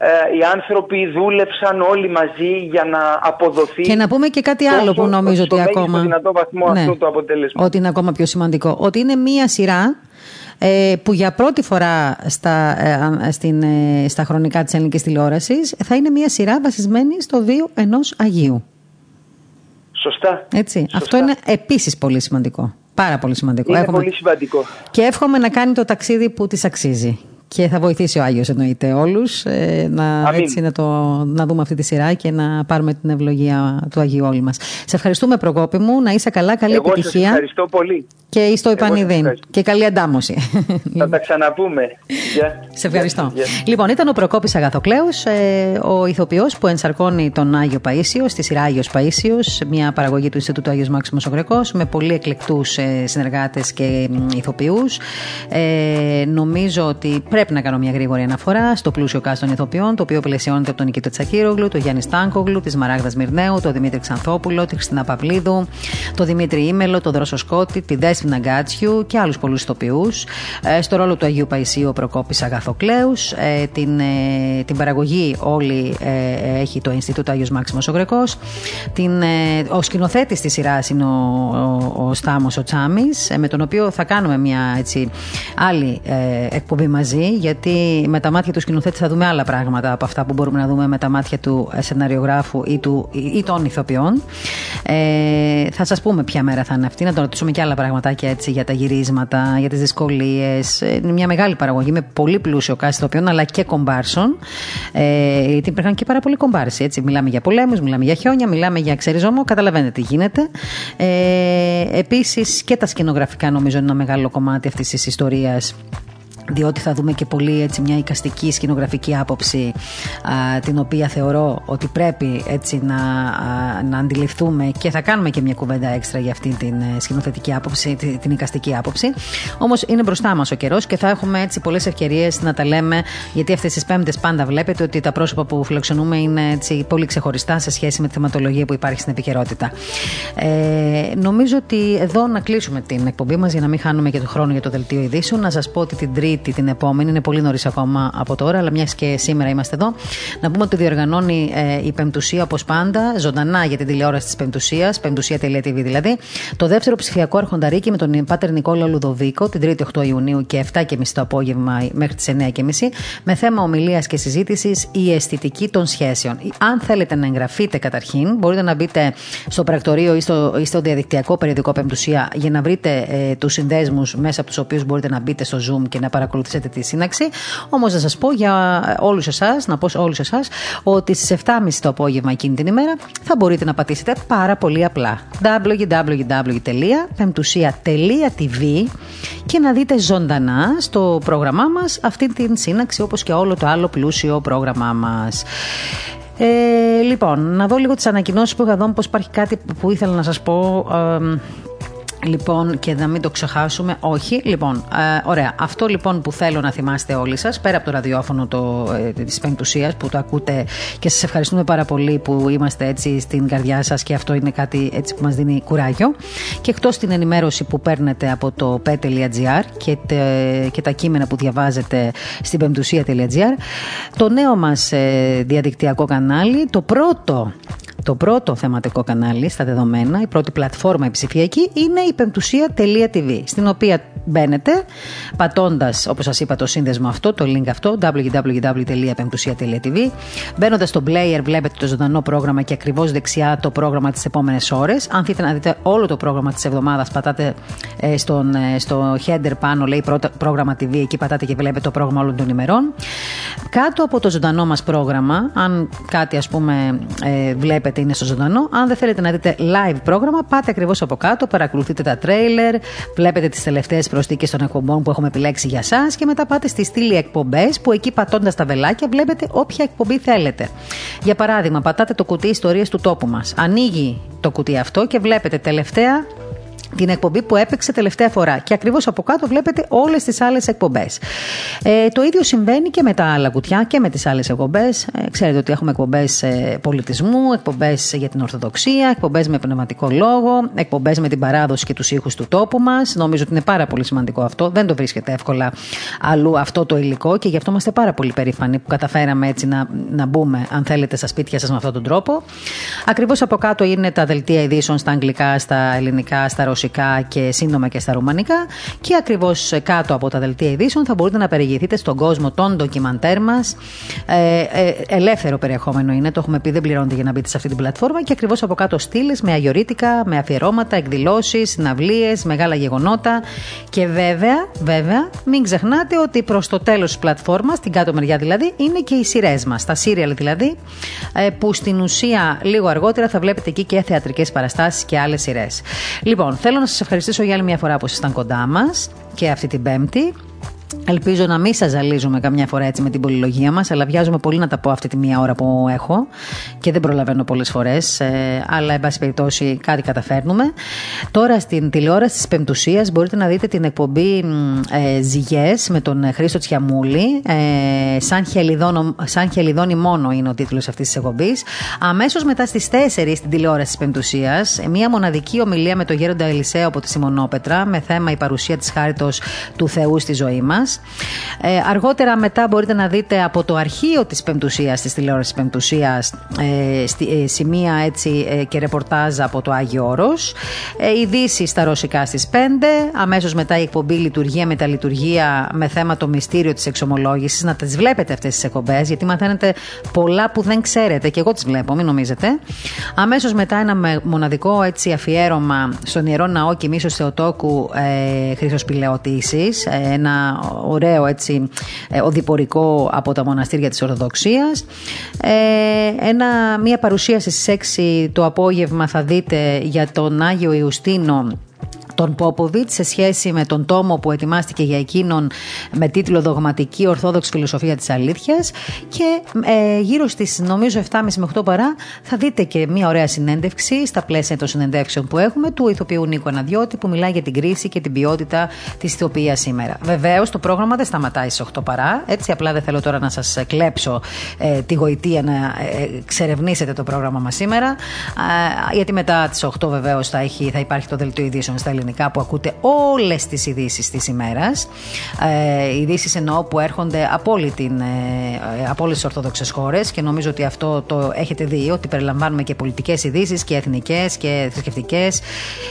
ε, οι άνθρωποι δούλεψαν όλοι μαζί για να αποδοθεί Και να πούμε και κάτι άλλο τόσο- που νομίζω στο ότι μέγιστο ακόμα. Ναι. δυνατό βαθμό αυτό το αποτέλεσμα. Ότι είναι ακόμα πιο σημαντικό. Ότι είναι μία σειρά ε, που για πρώτη φορά στα, ε, α- στην, ε, στα χρονικά της ελληνικής τηλεόρασης θα είναι μία σειρά βασισμένη στο βίο ενός Αγίου. Σωστά. Έτσι. Σωστά. Αυτό είναι επίσης πολύ σημαντικό. Πάρα πολύ σημαντικό. Είναι Έχουμε- πολύ σημαντικό. Και εύχομαι να κάνει το ταξίδι που της αξίζει. Και θα βοηθήσει ο Άγιος εννοείται όλους ε, να, Αμήν. έτσι, να, το, να δούμε αυτή τη σειρά και να πάρουμε την ευλογία του Αγίου όλοι μας. Σε ευχαριστούμε Προκόπη μου, να είσαι καλά, καλή Εγώ σας επιτυχία ευχαριστώ πολύ. και στο Εγώ σας Ιπανιδίν ευχαριστώ. και καλή αντάμωση. Θα τα ξαναπούμε. Γεια. Σε ευχαριστώ. Γεια. Λοιπόν, ήταν ο Προκόπης Αγαθοκλέους, ε, ο ηθοποιός που ενσαρκώνει τον Άγιο Παΐσιο στη σειρά Άγιος Παΐσιος, μια παραγωγή του Ινστιτούτου Άγιος Μάξιμος ο Γρεκός, με πολύ εκλεκτούς ε, συνεργάτες και μ, ηθοποιούς. Ε, νομίζω ότι πρέπει να κάνω μια γρήγορη αναφορά στο πλούσιο cast των ηθοποιών, το οποίο πλαισιώνεται από τον Νικήτα Τσακύρογλου, τον Γιάννη Στάνκογλου, της Μαράγδας Μυρνέου, τον Δημήτρη Ξανθόπουλο, τη Χριστίνα Παυλίδου, τον Δημήτρη Ήμελο, τον Δρόσο Σκότη, τη Δέσποινα Γκάτσιου και άλλους πολλούς ηθοποιούς. Ε, στο ρόλο του Αγίου Παϊσίου ο Προκόπης Αγαθοκλέους. Ε, την, ε, την παραγωγή όλη ε, έχει το Ινστιτούτο Άγιος Μάξιμος ο Γρεκός. Ε, ο σκηνοθέτης της σειράς είναι ο, ο, ο Στάμος ο Τσάμι, με τον οποίο θα κάνουμε μια έτσι, άλλη ε, εκπομπή μαζί, γιατί με τα μάτια του σκηνοθέτη θα δούμε άλλα πράγματα από αυτά που μπορούμε να δούμε με τα μάτια του ε, σεναριογράφου ή, του, ή, ή των ηθοποιών. Ε, θα σας πούμε ποια μέρα θα είναι αυτή, να τον ρωτήσουμε και άλλα πράγματα πραγματάκια έτσι για τα γυρίσματα, για τις δυσκολίες. Είναι μια μεγάλη παραγωγή με πολύ πλούσιο κάστη ηθοποιών αλλά και κομπάρσων. Ε, γιατί υπήρχαν και πάρα πολλοί κομπάρσοι. Έτσι. Μιλάμε για πολέμους, μιλάμε για χιόνια, μιλάμε για ξεριζόμο. Καταλαβαίνετε τι γίνεται. Ε, Επίσης και τα σκηνογραφικά νομίζω είναι ένα μεγάλο κομμάτι αυτής της ιστορίας διότι θα δούμε και πολύ έτσι μια εικαστική σκηνογραφική άποψη α, την οποία θεωρώ ότι πρέπει έτσι να, α, να αντιληφθούμε και θα κάνουμε και μια κουβέντα έξτρα για αυτή την ε, σκηνοθετική άποψη, την, την εικαστική άποψη. Όμως είναι μπροστά μας ο καιρός και θα έχουμε έτσι πολλές ευκαιρίες να τα λέμε, γιατί αυτές τις Πέμπτες πάντα βλέπετε ότι τα πρόσωπα που φιλοξενούμε είναι έτσι πολύ ξεχωριστά σε σχέση με τη θεματολογία που υπάρχει στην επικαιρότητα. Ε, νομίζω ότι εδώ να κλείσουμε την εκπομπή μας για να μην χάνουμε και τον χρόνο για το δελτίο ειδήσεων. Να σας πω ότι την Τρίτη Τρίτη την επόμενη. Είναι πολύ νωρίς ακόμα από τώρα, αλλά μιας και σήμερα είμαστε εδώ. Να πούμε ότι διοργανώνει ε, η Πεμπτουσία όπως πάντα, ζωντανά για την τηλεόραση της Πεμπτουσίας, πεμπτουσία.tv δηλαδή, το δεύτερο ψηφιακό αρχονταρίκι με τον Πάτερ Νικόλα Λουδοβίκο την 3η 8 Ιουνίου και 7.30 το απόγευμα μέχρι τις 9.30 με θέμα ομιλίας και συζήτησης η αισθητική των σχέσεων. Αν θέλετε να εγγραφείτε καταρχήν, μπορείτε να μπείτε στο πρακτορείο ή στο, ή στο διαδικτυακό περιοδικό Πεμπτουσία για να βρείτε ε, τους συνδέσμους μέσα από τους οποίους μπορείτε να μπείτε στο Zoom και να παρακολουθήσετε παρακολουθήσετε τη σύναξη. Όμως να σας πω για όλους εσάς, να πω σε όλους εσάς, ότι στις 7.30 το απόγευμα εκείνη την ημέρα θα μπορείτε να πατήσετε πάρα πολύ απλά www.pemptusia.tv και να δείτε ζωντανά στο πρόγραμμά μας αυτή την σύναξη όπως και όλο το άλλο πλούσιο πρόγραμμά μας. Ε, λοιπόν, να δω λίγο τις ανακοινώσεις που είχα δω, πώ υπάρχει κάτι που ήθελα να σας πω. Ε, Λοιπόν, και να μην το ξεχάσουμε, όχι. Λοιπόν, ε, ωραία. Αυτό λοιπόν που θέλω να θυμάστε όλοι σας, πέρα από το ραδιόφωνο το, ε, της Πεμπτουσίας που το ακούτε και σας ευχαριστούμε πάρα πολύ που είμαστε έτσι στην καρδιά σας και αυτό είναι κάτι έτσι που μας δίνει κουράγιο. Και εκτός την ενημέρωση που παίρνετε από το pet.gr και, και τα κείμενα που διαβάζετε στην πεμπτουσία.gr, το νέο μας ε, διαδικτυακό κανάλι, το πρώτο το πρώτο θεματικό κανάλι στα δεδομένα, η πρώτη πλατφόρμα η ψηφιακή είναι η πεμπτουσία.tv, στην οποία μπαίνετε πατώντας, όπως σας είπα, το σύνδεσμο αυτό, το link αυτό, www.pemptusia.tv. Μπαίνοντας στο player, βλέπετε το ζωντανό πρόγραμμα και ακριβώς δεξιά το πρόγραμμα τις επόμενες ώρες. Αν θέλετε να δείτε όλο το πρόγραμμα της εβδομάδας, πατάτε ε, στον, ε, στο header πάνω, λέει πρόγραμμα TV, εκεί πατάτε και βλέπετε το πρόγραμμα όλων των ημερών. Κάτω από το ζωντανό μας πρόγραμμα, αν κάτι ας πούμε ε, βλέπετε είναι στο ζωντανό, αν δεν θέλετε να δείτε live πρόγραμμα, πάτε ακριβώς από κάτω, παρακολουθείτε τα τρέιλερ, βλέπετε τις τελευταίες προσθήκες των εκπομπών που έχουμε επιλέξει για εσά και μετά πάτε στη στήλη εκπομπές που εκεί πατώντας τα βελάκια βλέπετε όποια εκπομπή θέλετε. Για παράδειγμα, πατάτε το κουτί Ιστορίε του τόπου μας. Ανοίγει το κουτί αυτό και βλέπετε τελευταία την εκπομπή που έπαιξε τελευταία φορά. Και ακριβώς από κάτω βλέπετε όλες τις άλλες εκπομπές. Ε, το ίδιο συμβαίνει και με τα άλλα κουτιά και με τις άλλες εκπομπές. Ε, ξέρετε ότι έχουμε εκπομπές ε, πολιτισμού, εκπομπές για την Ορθοδοξία, εκπομπές με πνευματικό λόγο, εκπομπές με την παράδοση και τους ήχους του τόπου μας. Νομίζω ότι είναι πάρα πολύ σημαντικό αυτό. Δεν το βρίσκεται εύκολα αλλού αυτό το υλικό και γι' αυτό είμαστε πάρα πολύ περήφανοι που καταφέραμε έτσι να, να μπούμε, αν θέλετε, στα σπίτια σας με αυτόν τον τρόπο. Ακριβώς από κάτω είναι τα δελτία ειδήσεων στα αγγλικά, στα ελληνικά, στα ρωσικά και σύντομα και στα ρουμανικά. Και ακριβώς κάτω από τα δελτία ειδήσεων θα μπορείτε να περιηγηθείτε στον κόσμο των ντοκιμαντέρ μας. Ε, ε, ελεύθερο περιεχόμενο είναι, το έχουμε πει, δεν πληρώνετε για να μπείτε σε αυτή την πλατφόρμα. Και ακριβώς από κάτω στήλε με αγιορίτικα, με αφιερώματα, εκδηλώσεις, συναυλίες, μεγάλα γεγονότα. Και βέβαια, βέβαια, μην ξεχνάτε ότι προς το τέλος της πλατφόρμας, στην κάτω μεριά δηλαδή, είναι και οι σειρές μας. Τα σύριαλ δηλαδή, ε, που στην ουσία λίγο αργότερα θα βλέπετε εκεί και θεατρικές παραστάσεις και άλλες σειρές. Λοιπόν, θέλω να σας ευχαριστήσω για άλλη μια φορά που ήσασταν κοντά μας και αυτή την Πέμπτη. Ελπίζω να μην σας ζαλίζουμε καμιά φορά έτσι με την πολυλογία μας, αλλά βιάζομαι πολύ να τα πω αυτή τη μία ώρα που έχω και δεν προλαβαίνω πολλές φορές. Ε, αλλά, εν πάση περιπτώσει, κάτι καταφέρνουμε. Τώρα στην τηλεόραση της Πεμπτουσίας μπορείτε να δείτε την εκπομπή ε, Ζυγές με τον Χρήστο Τσιαμούλη. Ε, σαν, χελιδόνι, σαν χελιδόνι μόνο είναι ο τίτλος αυτής της εκπομπής. Αμέσως μετά στις 4 στην τηλεόραση της Πεμπτουσίας, μία μοναδική ομιλία με τον Γέροντα Ελισέο από τη Σιμονόπετρα με θέμα η παρουσία της χάριτος του Θεού στη ζωή μας. Μας. Ε, αργότερα μετά μπορείτε να δείτε από το αρχείο της Πεμπτουσίας, της τηλεόρασης Πεμπτουσίας, ε, στη, ε, σημεία έτσι ε, και ρεπορτάζ από το Άγιο Όρος. Ε, ειδήσει στα ρωσικά στις 5, αμέσως μετά η εκπομπή Λειτουργία με τα Λειτουργία με θέμα το μυστήριο της εξομολόγησης. Να τις βλέπετε αυτές τις εκπομπές γιατί μαθαίνετε πολλά που δεν ξέρετε και εγώ τις βλέπω, μην νομίζετε. Αμέσως μετά ένα μοναδικό έτσι αφιέρωμα στον Ιερό Ναό και Μίσος Θεοτόκου ε, Χρήστος Πηλεωτήσης, ε, ένα ωραίο έτσι ε, οδηπορικό από τα μοναστήρια της Ορθοδοξίας. Ε, ένα, μια παρουσίαση στις 6 το απόγευμα θα δείτε για τον Άγιο Ιουστίνο τον Πόποβιτς σε σχέση με τον τόμο που ετοιμάστηκε για εκείνον με τίτλο Δογματική Ορθόδοξη Φιλοσοφία της Αλήθειας. Και ε, γύρω στις νομίζω 7.30 με 8 παρά θα δείτε και μια ωραία συνέντευξη στα πλαίσια των συνεντεύξεων που έχουμε του ηθοποιού Νίκο Αναδιώτη που μιλάει για την κρίση και την ποιότητα της ηθοποιίας σήμερα. Βεβαίως το πρόγραμμα δεν σταματάει στι 8 παρά. Έτσι απλά δεν θέλω τώρα να σας κλέψω ε, τη γοητεία να ε, ξερευνήσετε το πρόγραμμα μας σήμερα. Ε, γιατί μετά τις 8 βεβαίως θα, θα υπάρχει το δελτίο ειδήσεων στα ελληνικά που ακούτε όλες τις ειδήσεις της ημέρας. Ε, ειδήσεις εννοώ που έρχονται από, όλη την, ε, από όλες τις Ορθόδοξες χώρες και νομίζω ότι αυτό το έχετε δει, ότι περιλαμβάνουμε και πολιτικές ειδήσεις και εθνικές και θρησκευτικές.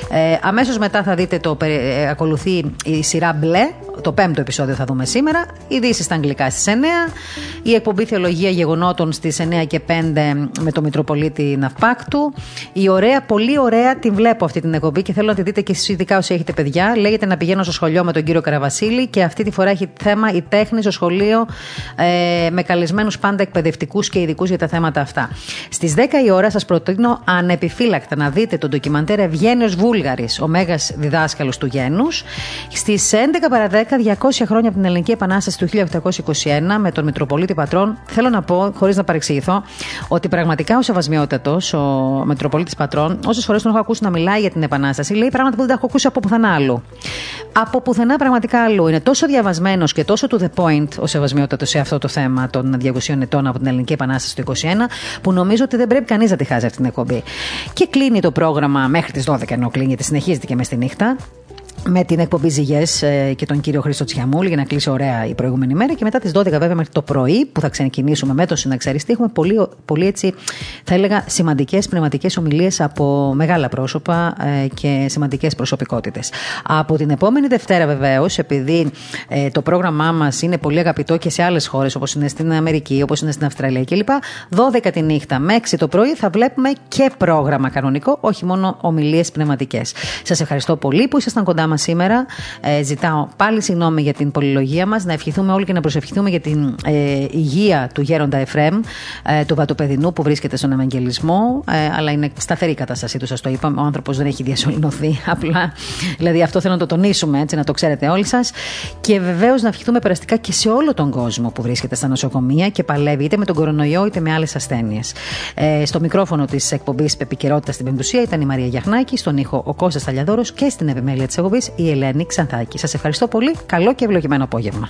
Ε, Αμέσως μετά θα δείτε το ε, ακολουθεί η σειρά μπλε, το πέμπτο επεισόδιο θα δούμε σήμερα. Ειδήσεις στα αγγλικά στις 9. Η εκπομπή Θεολογία Γεγονότων στις 9 και 5 με το Μητροπολίτη Ναυπάκτου. Η ωραία, πολύ ωραία, την βλέπω αυτή την εκπομπή και θέλω να τη δείτε και εσείς ειδικά όσοι έχετε παιδιά. Λέγεται να πηγαίνω στο σχολείο με τον κύριο Καραβασίλη και αυτή τη φορά έχει θέμα η τέχνη στο σχολείο ε, με καλεσμένους πάντα εκπαιδευτικούς και ειδικούς για τα θέματα αυτά. Στις 10 η ώρα σας προτείνω ανεπιφύλακτα να δείτε τον ντοκιμαντέρ Ευγένιος Βούλγαρης, ο μέγας διδάσκαλος του γένους. Στις 11 παρα 10, 200 χρόνια από την Ελληνική Επανάσταση του 1821 με τον Μητροπολίτη Πατρών, θέλω να πω, χωρίς να παρεξηγηθώ, ότι πραγματικά ο Σεβασμιότατος, ο Μητροπολίτης Πατρών, όσες φορές τον έχω ακούσει να μιλάει για την Επανάσταση, λέει πράγματα που δεν τα έχω ακούσει από πουθενά άλλου. Από πουθενά πραγματικά άλλου. Είναι τόσο διαβασμένος και τόσο to the point ο Σεβασμιότατος σε αυτό το θέμα των 200 ετών από την Ελληνική Επανάσταση του 21, που νομίζω ότι δεν πρέπει κανείς να τη χάσει αυτή την εκπομπή. Και κλείνει το πρόγραμμα μέχρι τις 12 ενώ κλείνει, γιατί συνεχίζεται και μες στη νύχτα με την εκπομπή Ζυγές ε, και τον κύριο Χρήστο Τσιαμούλη για να κλείσει ωραία η προηγούμενη μέρα. Και μετά τις 12 βέβαια μέχρι το πρωί που θα ξεκινήσουμε με τον συναξαριστή έχουμε πολύ, πολύ έτσι, θα έλεγα, σημαντικές πνευματικές ομιλίες από μεγάλα πρόσωπα ε, και σημαντικές προσωπικότητες. Από την επόμενη Δευτέρα βεβαίως, επειδή ε, το πρόγραμμά μας είναι πολύ αγαπητό και σε άλλες χώρες όπως είναι στην Αμερική, όπως είναι στην Αυστραλία κλπ. 12 τη νύχτα με 6 το πρωί θα βλέπουμε και πρόγραμμα κανονικό, όχι μόνο ομιλίες πνευματικές. Σας ευχαριστώ πολύ που ήσασταν κοντά μας σήμερα. Ε, ζητάω πάλι συγγνώμη για την πολυλογία μας. Να ευχηθούμε όλοι και να προσευχηθούμε για την ε, υγεία του γέροντα Εφρέμ, ε, του Βατοπεδινού που βρίσκεται στον Ευαγγελισμό. Ε, αλλά είναι σταθερή η κατάστασή του, σας το είπαμε. Ο άνθρωπος δεν έχει διασωληνωθεί. Απλά. Δηλαδή αυτό θέλω να το τονίσουμε, έτσι, να το ξέρετε όλοι σας. Και βεβαίως να ευχηθούμε περαστικά και σε όλο τον κόσμο που βρίσκεται στα νοσοκομεία και παλεύει είτε με τον κορονοϊό είτε με άλλες ασθένειες. Ε, στο μικρόφωνο της εκπομπής Επικαιρότητα στην Πεμπτουσία ήταν η Μαρία Γιαχνάκη, στον ήχο ο Κώστας Ταλιαδόρο και στην επιμέλεια της εκπομπής η Ελένη Ξανθάκη. Σας ευχαριστώ πολύ. Καλό και ευλογημένο απόγευμα.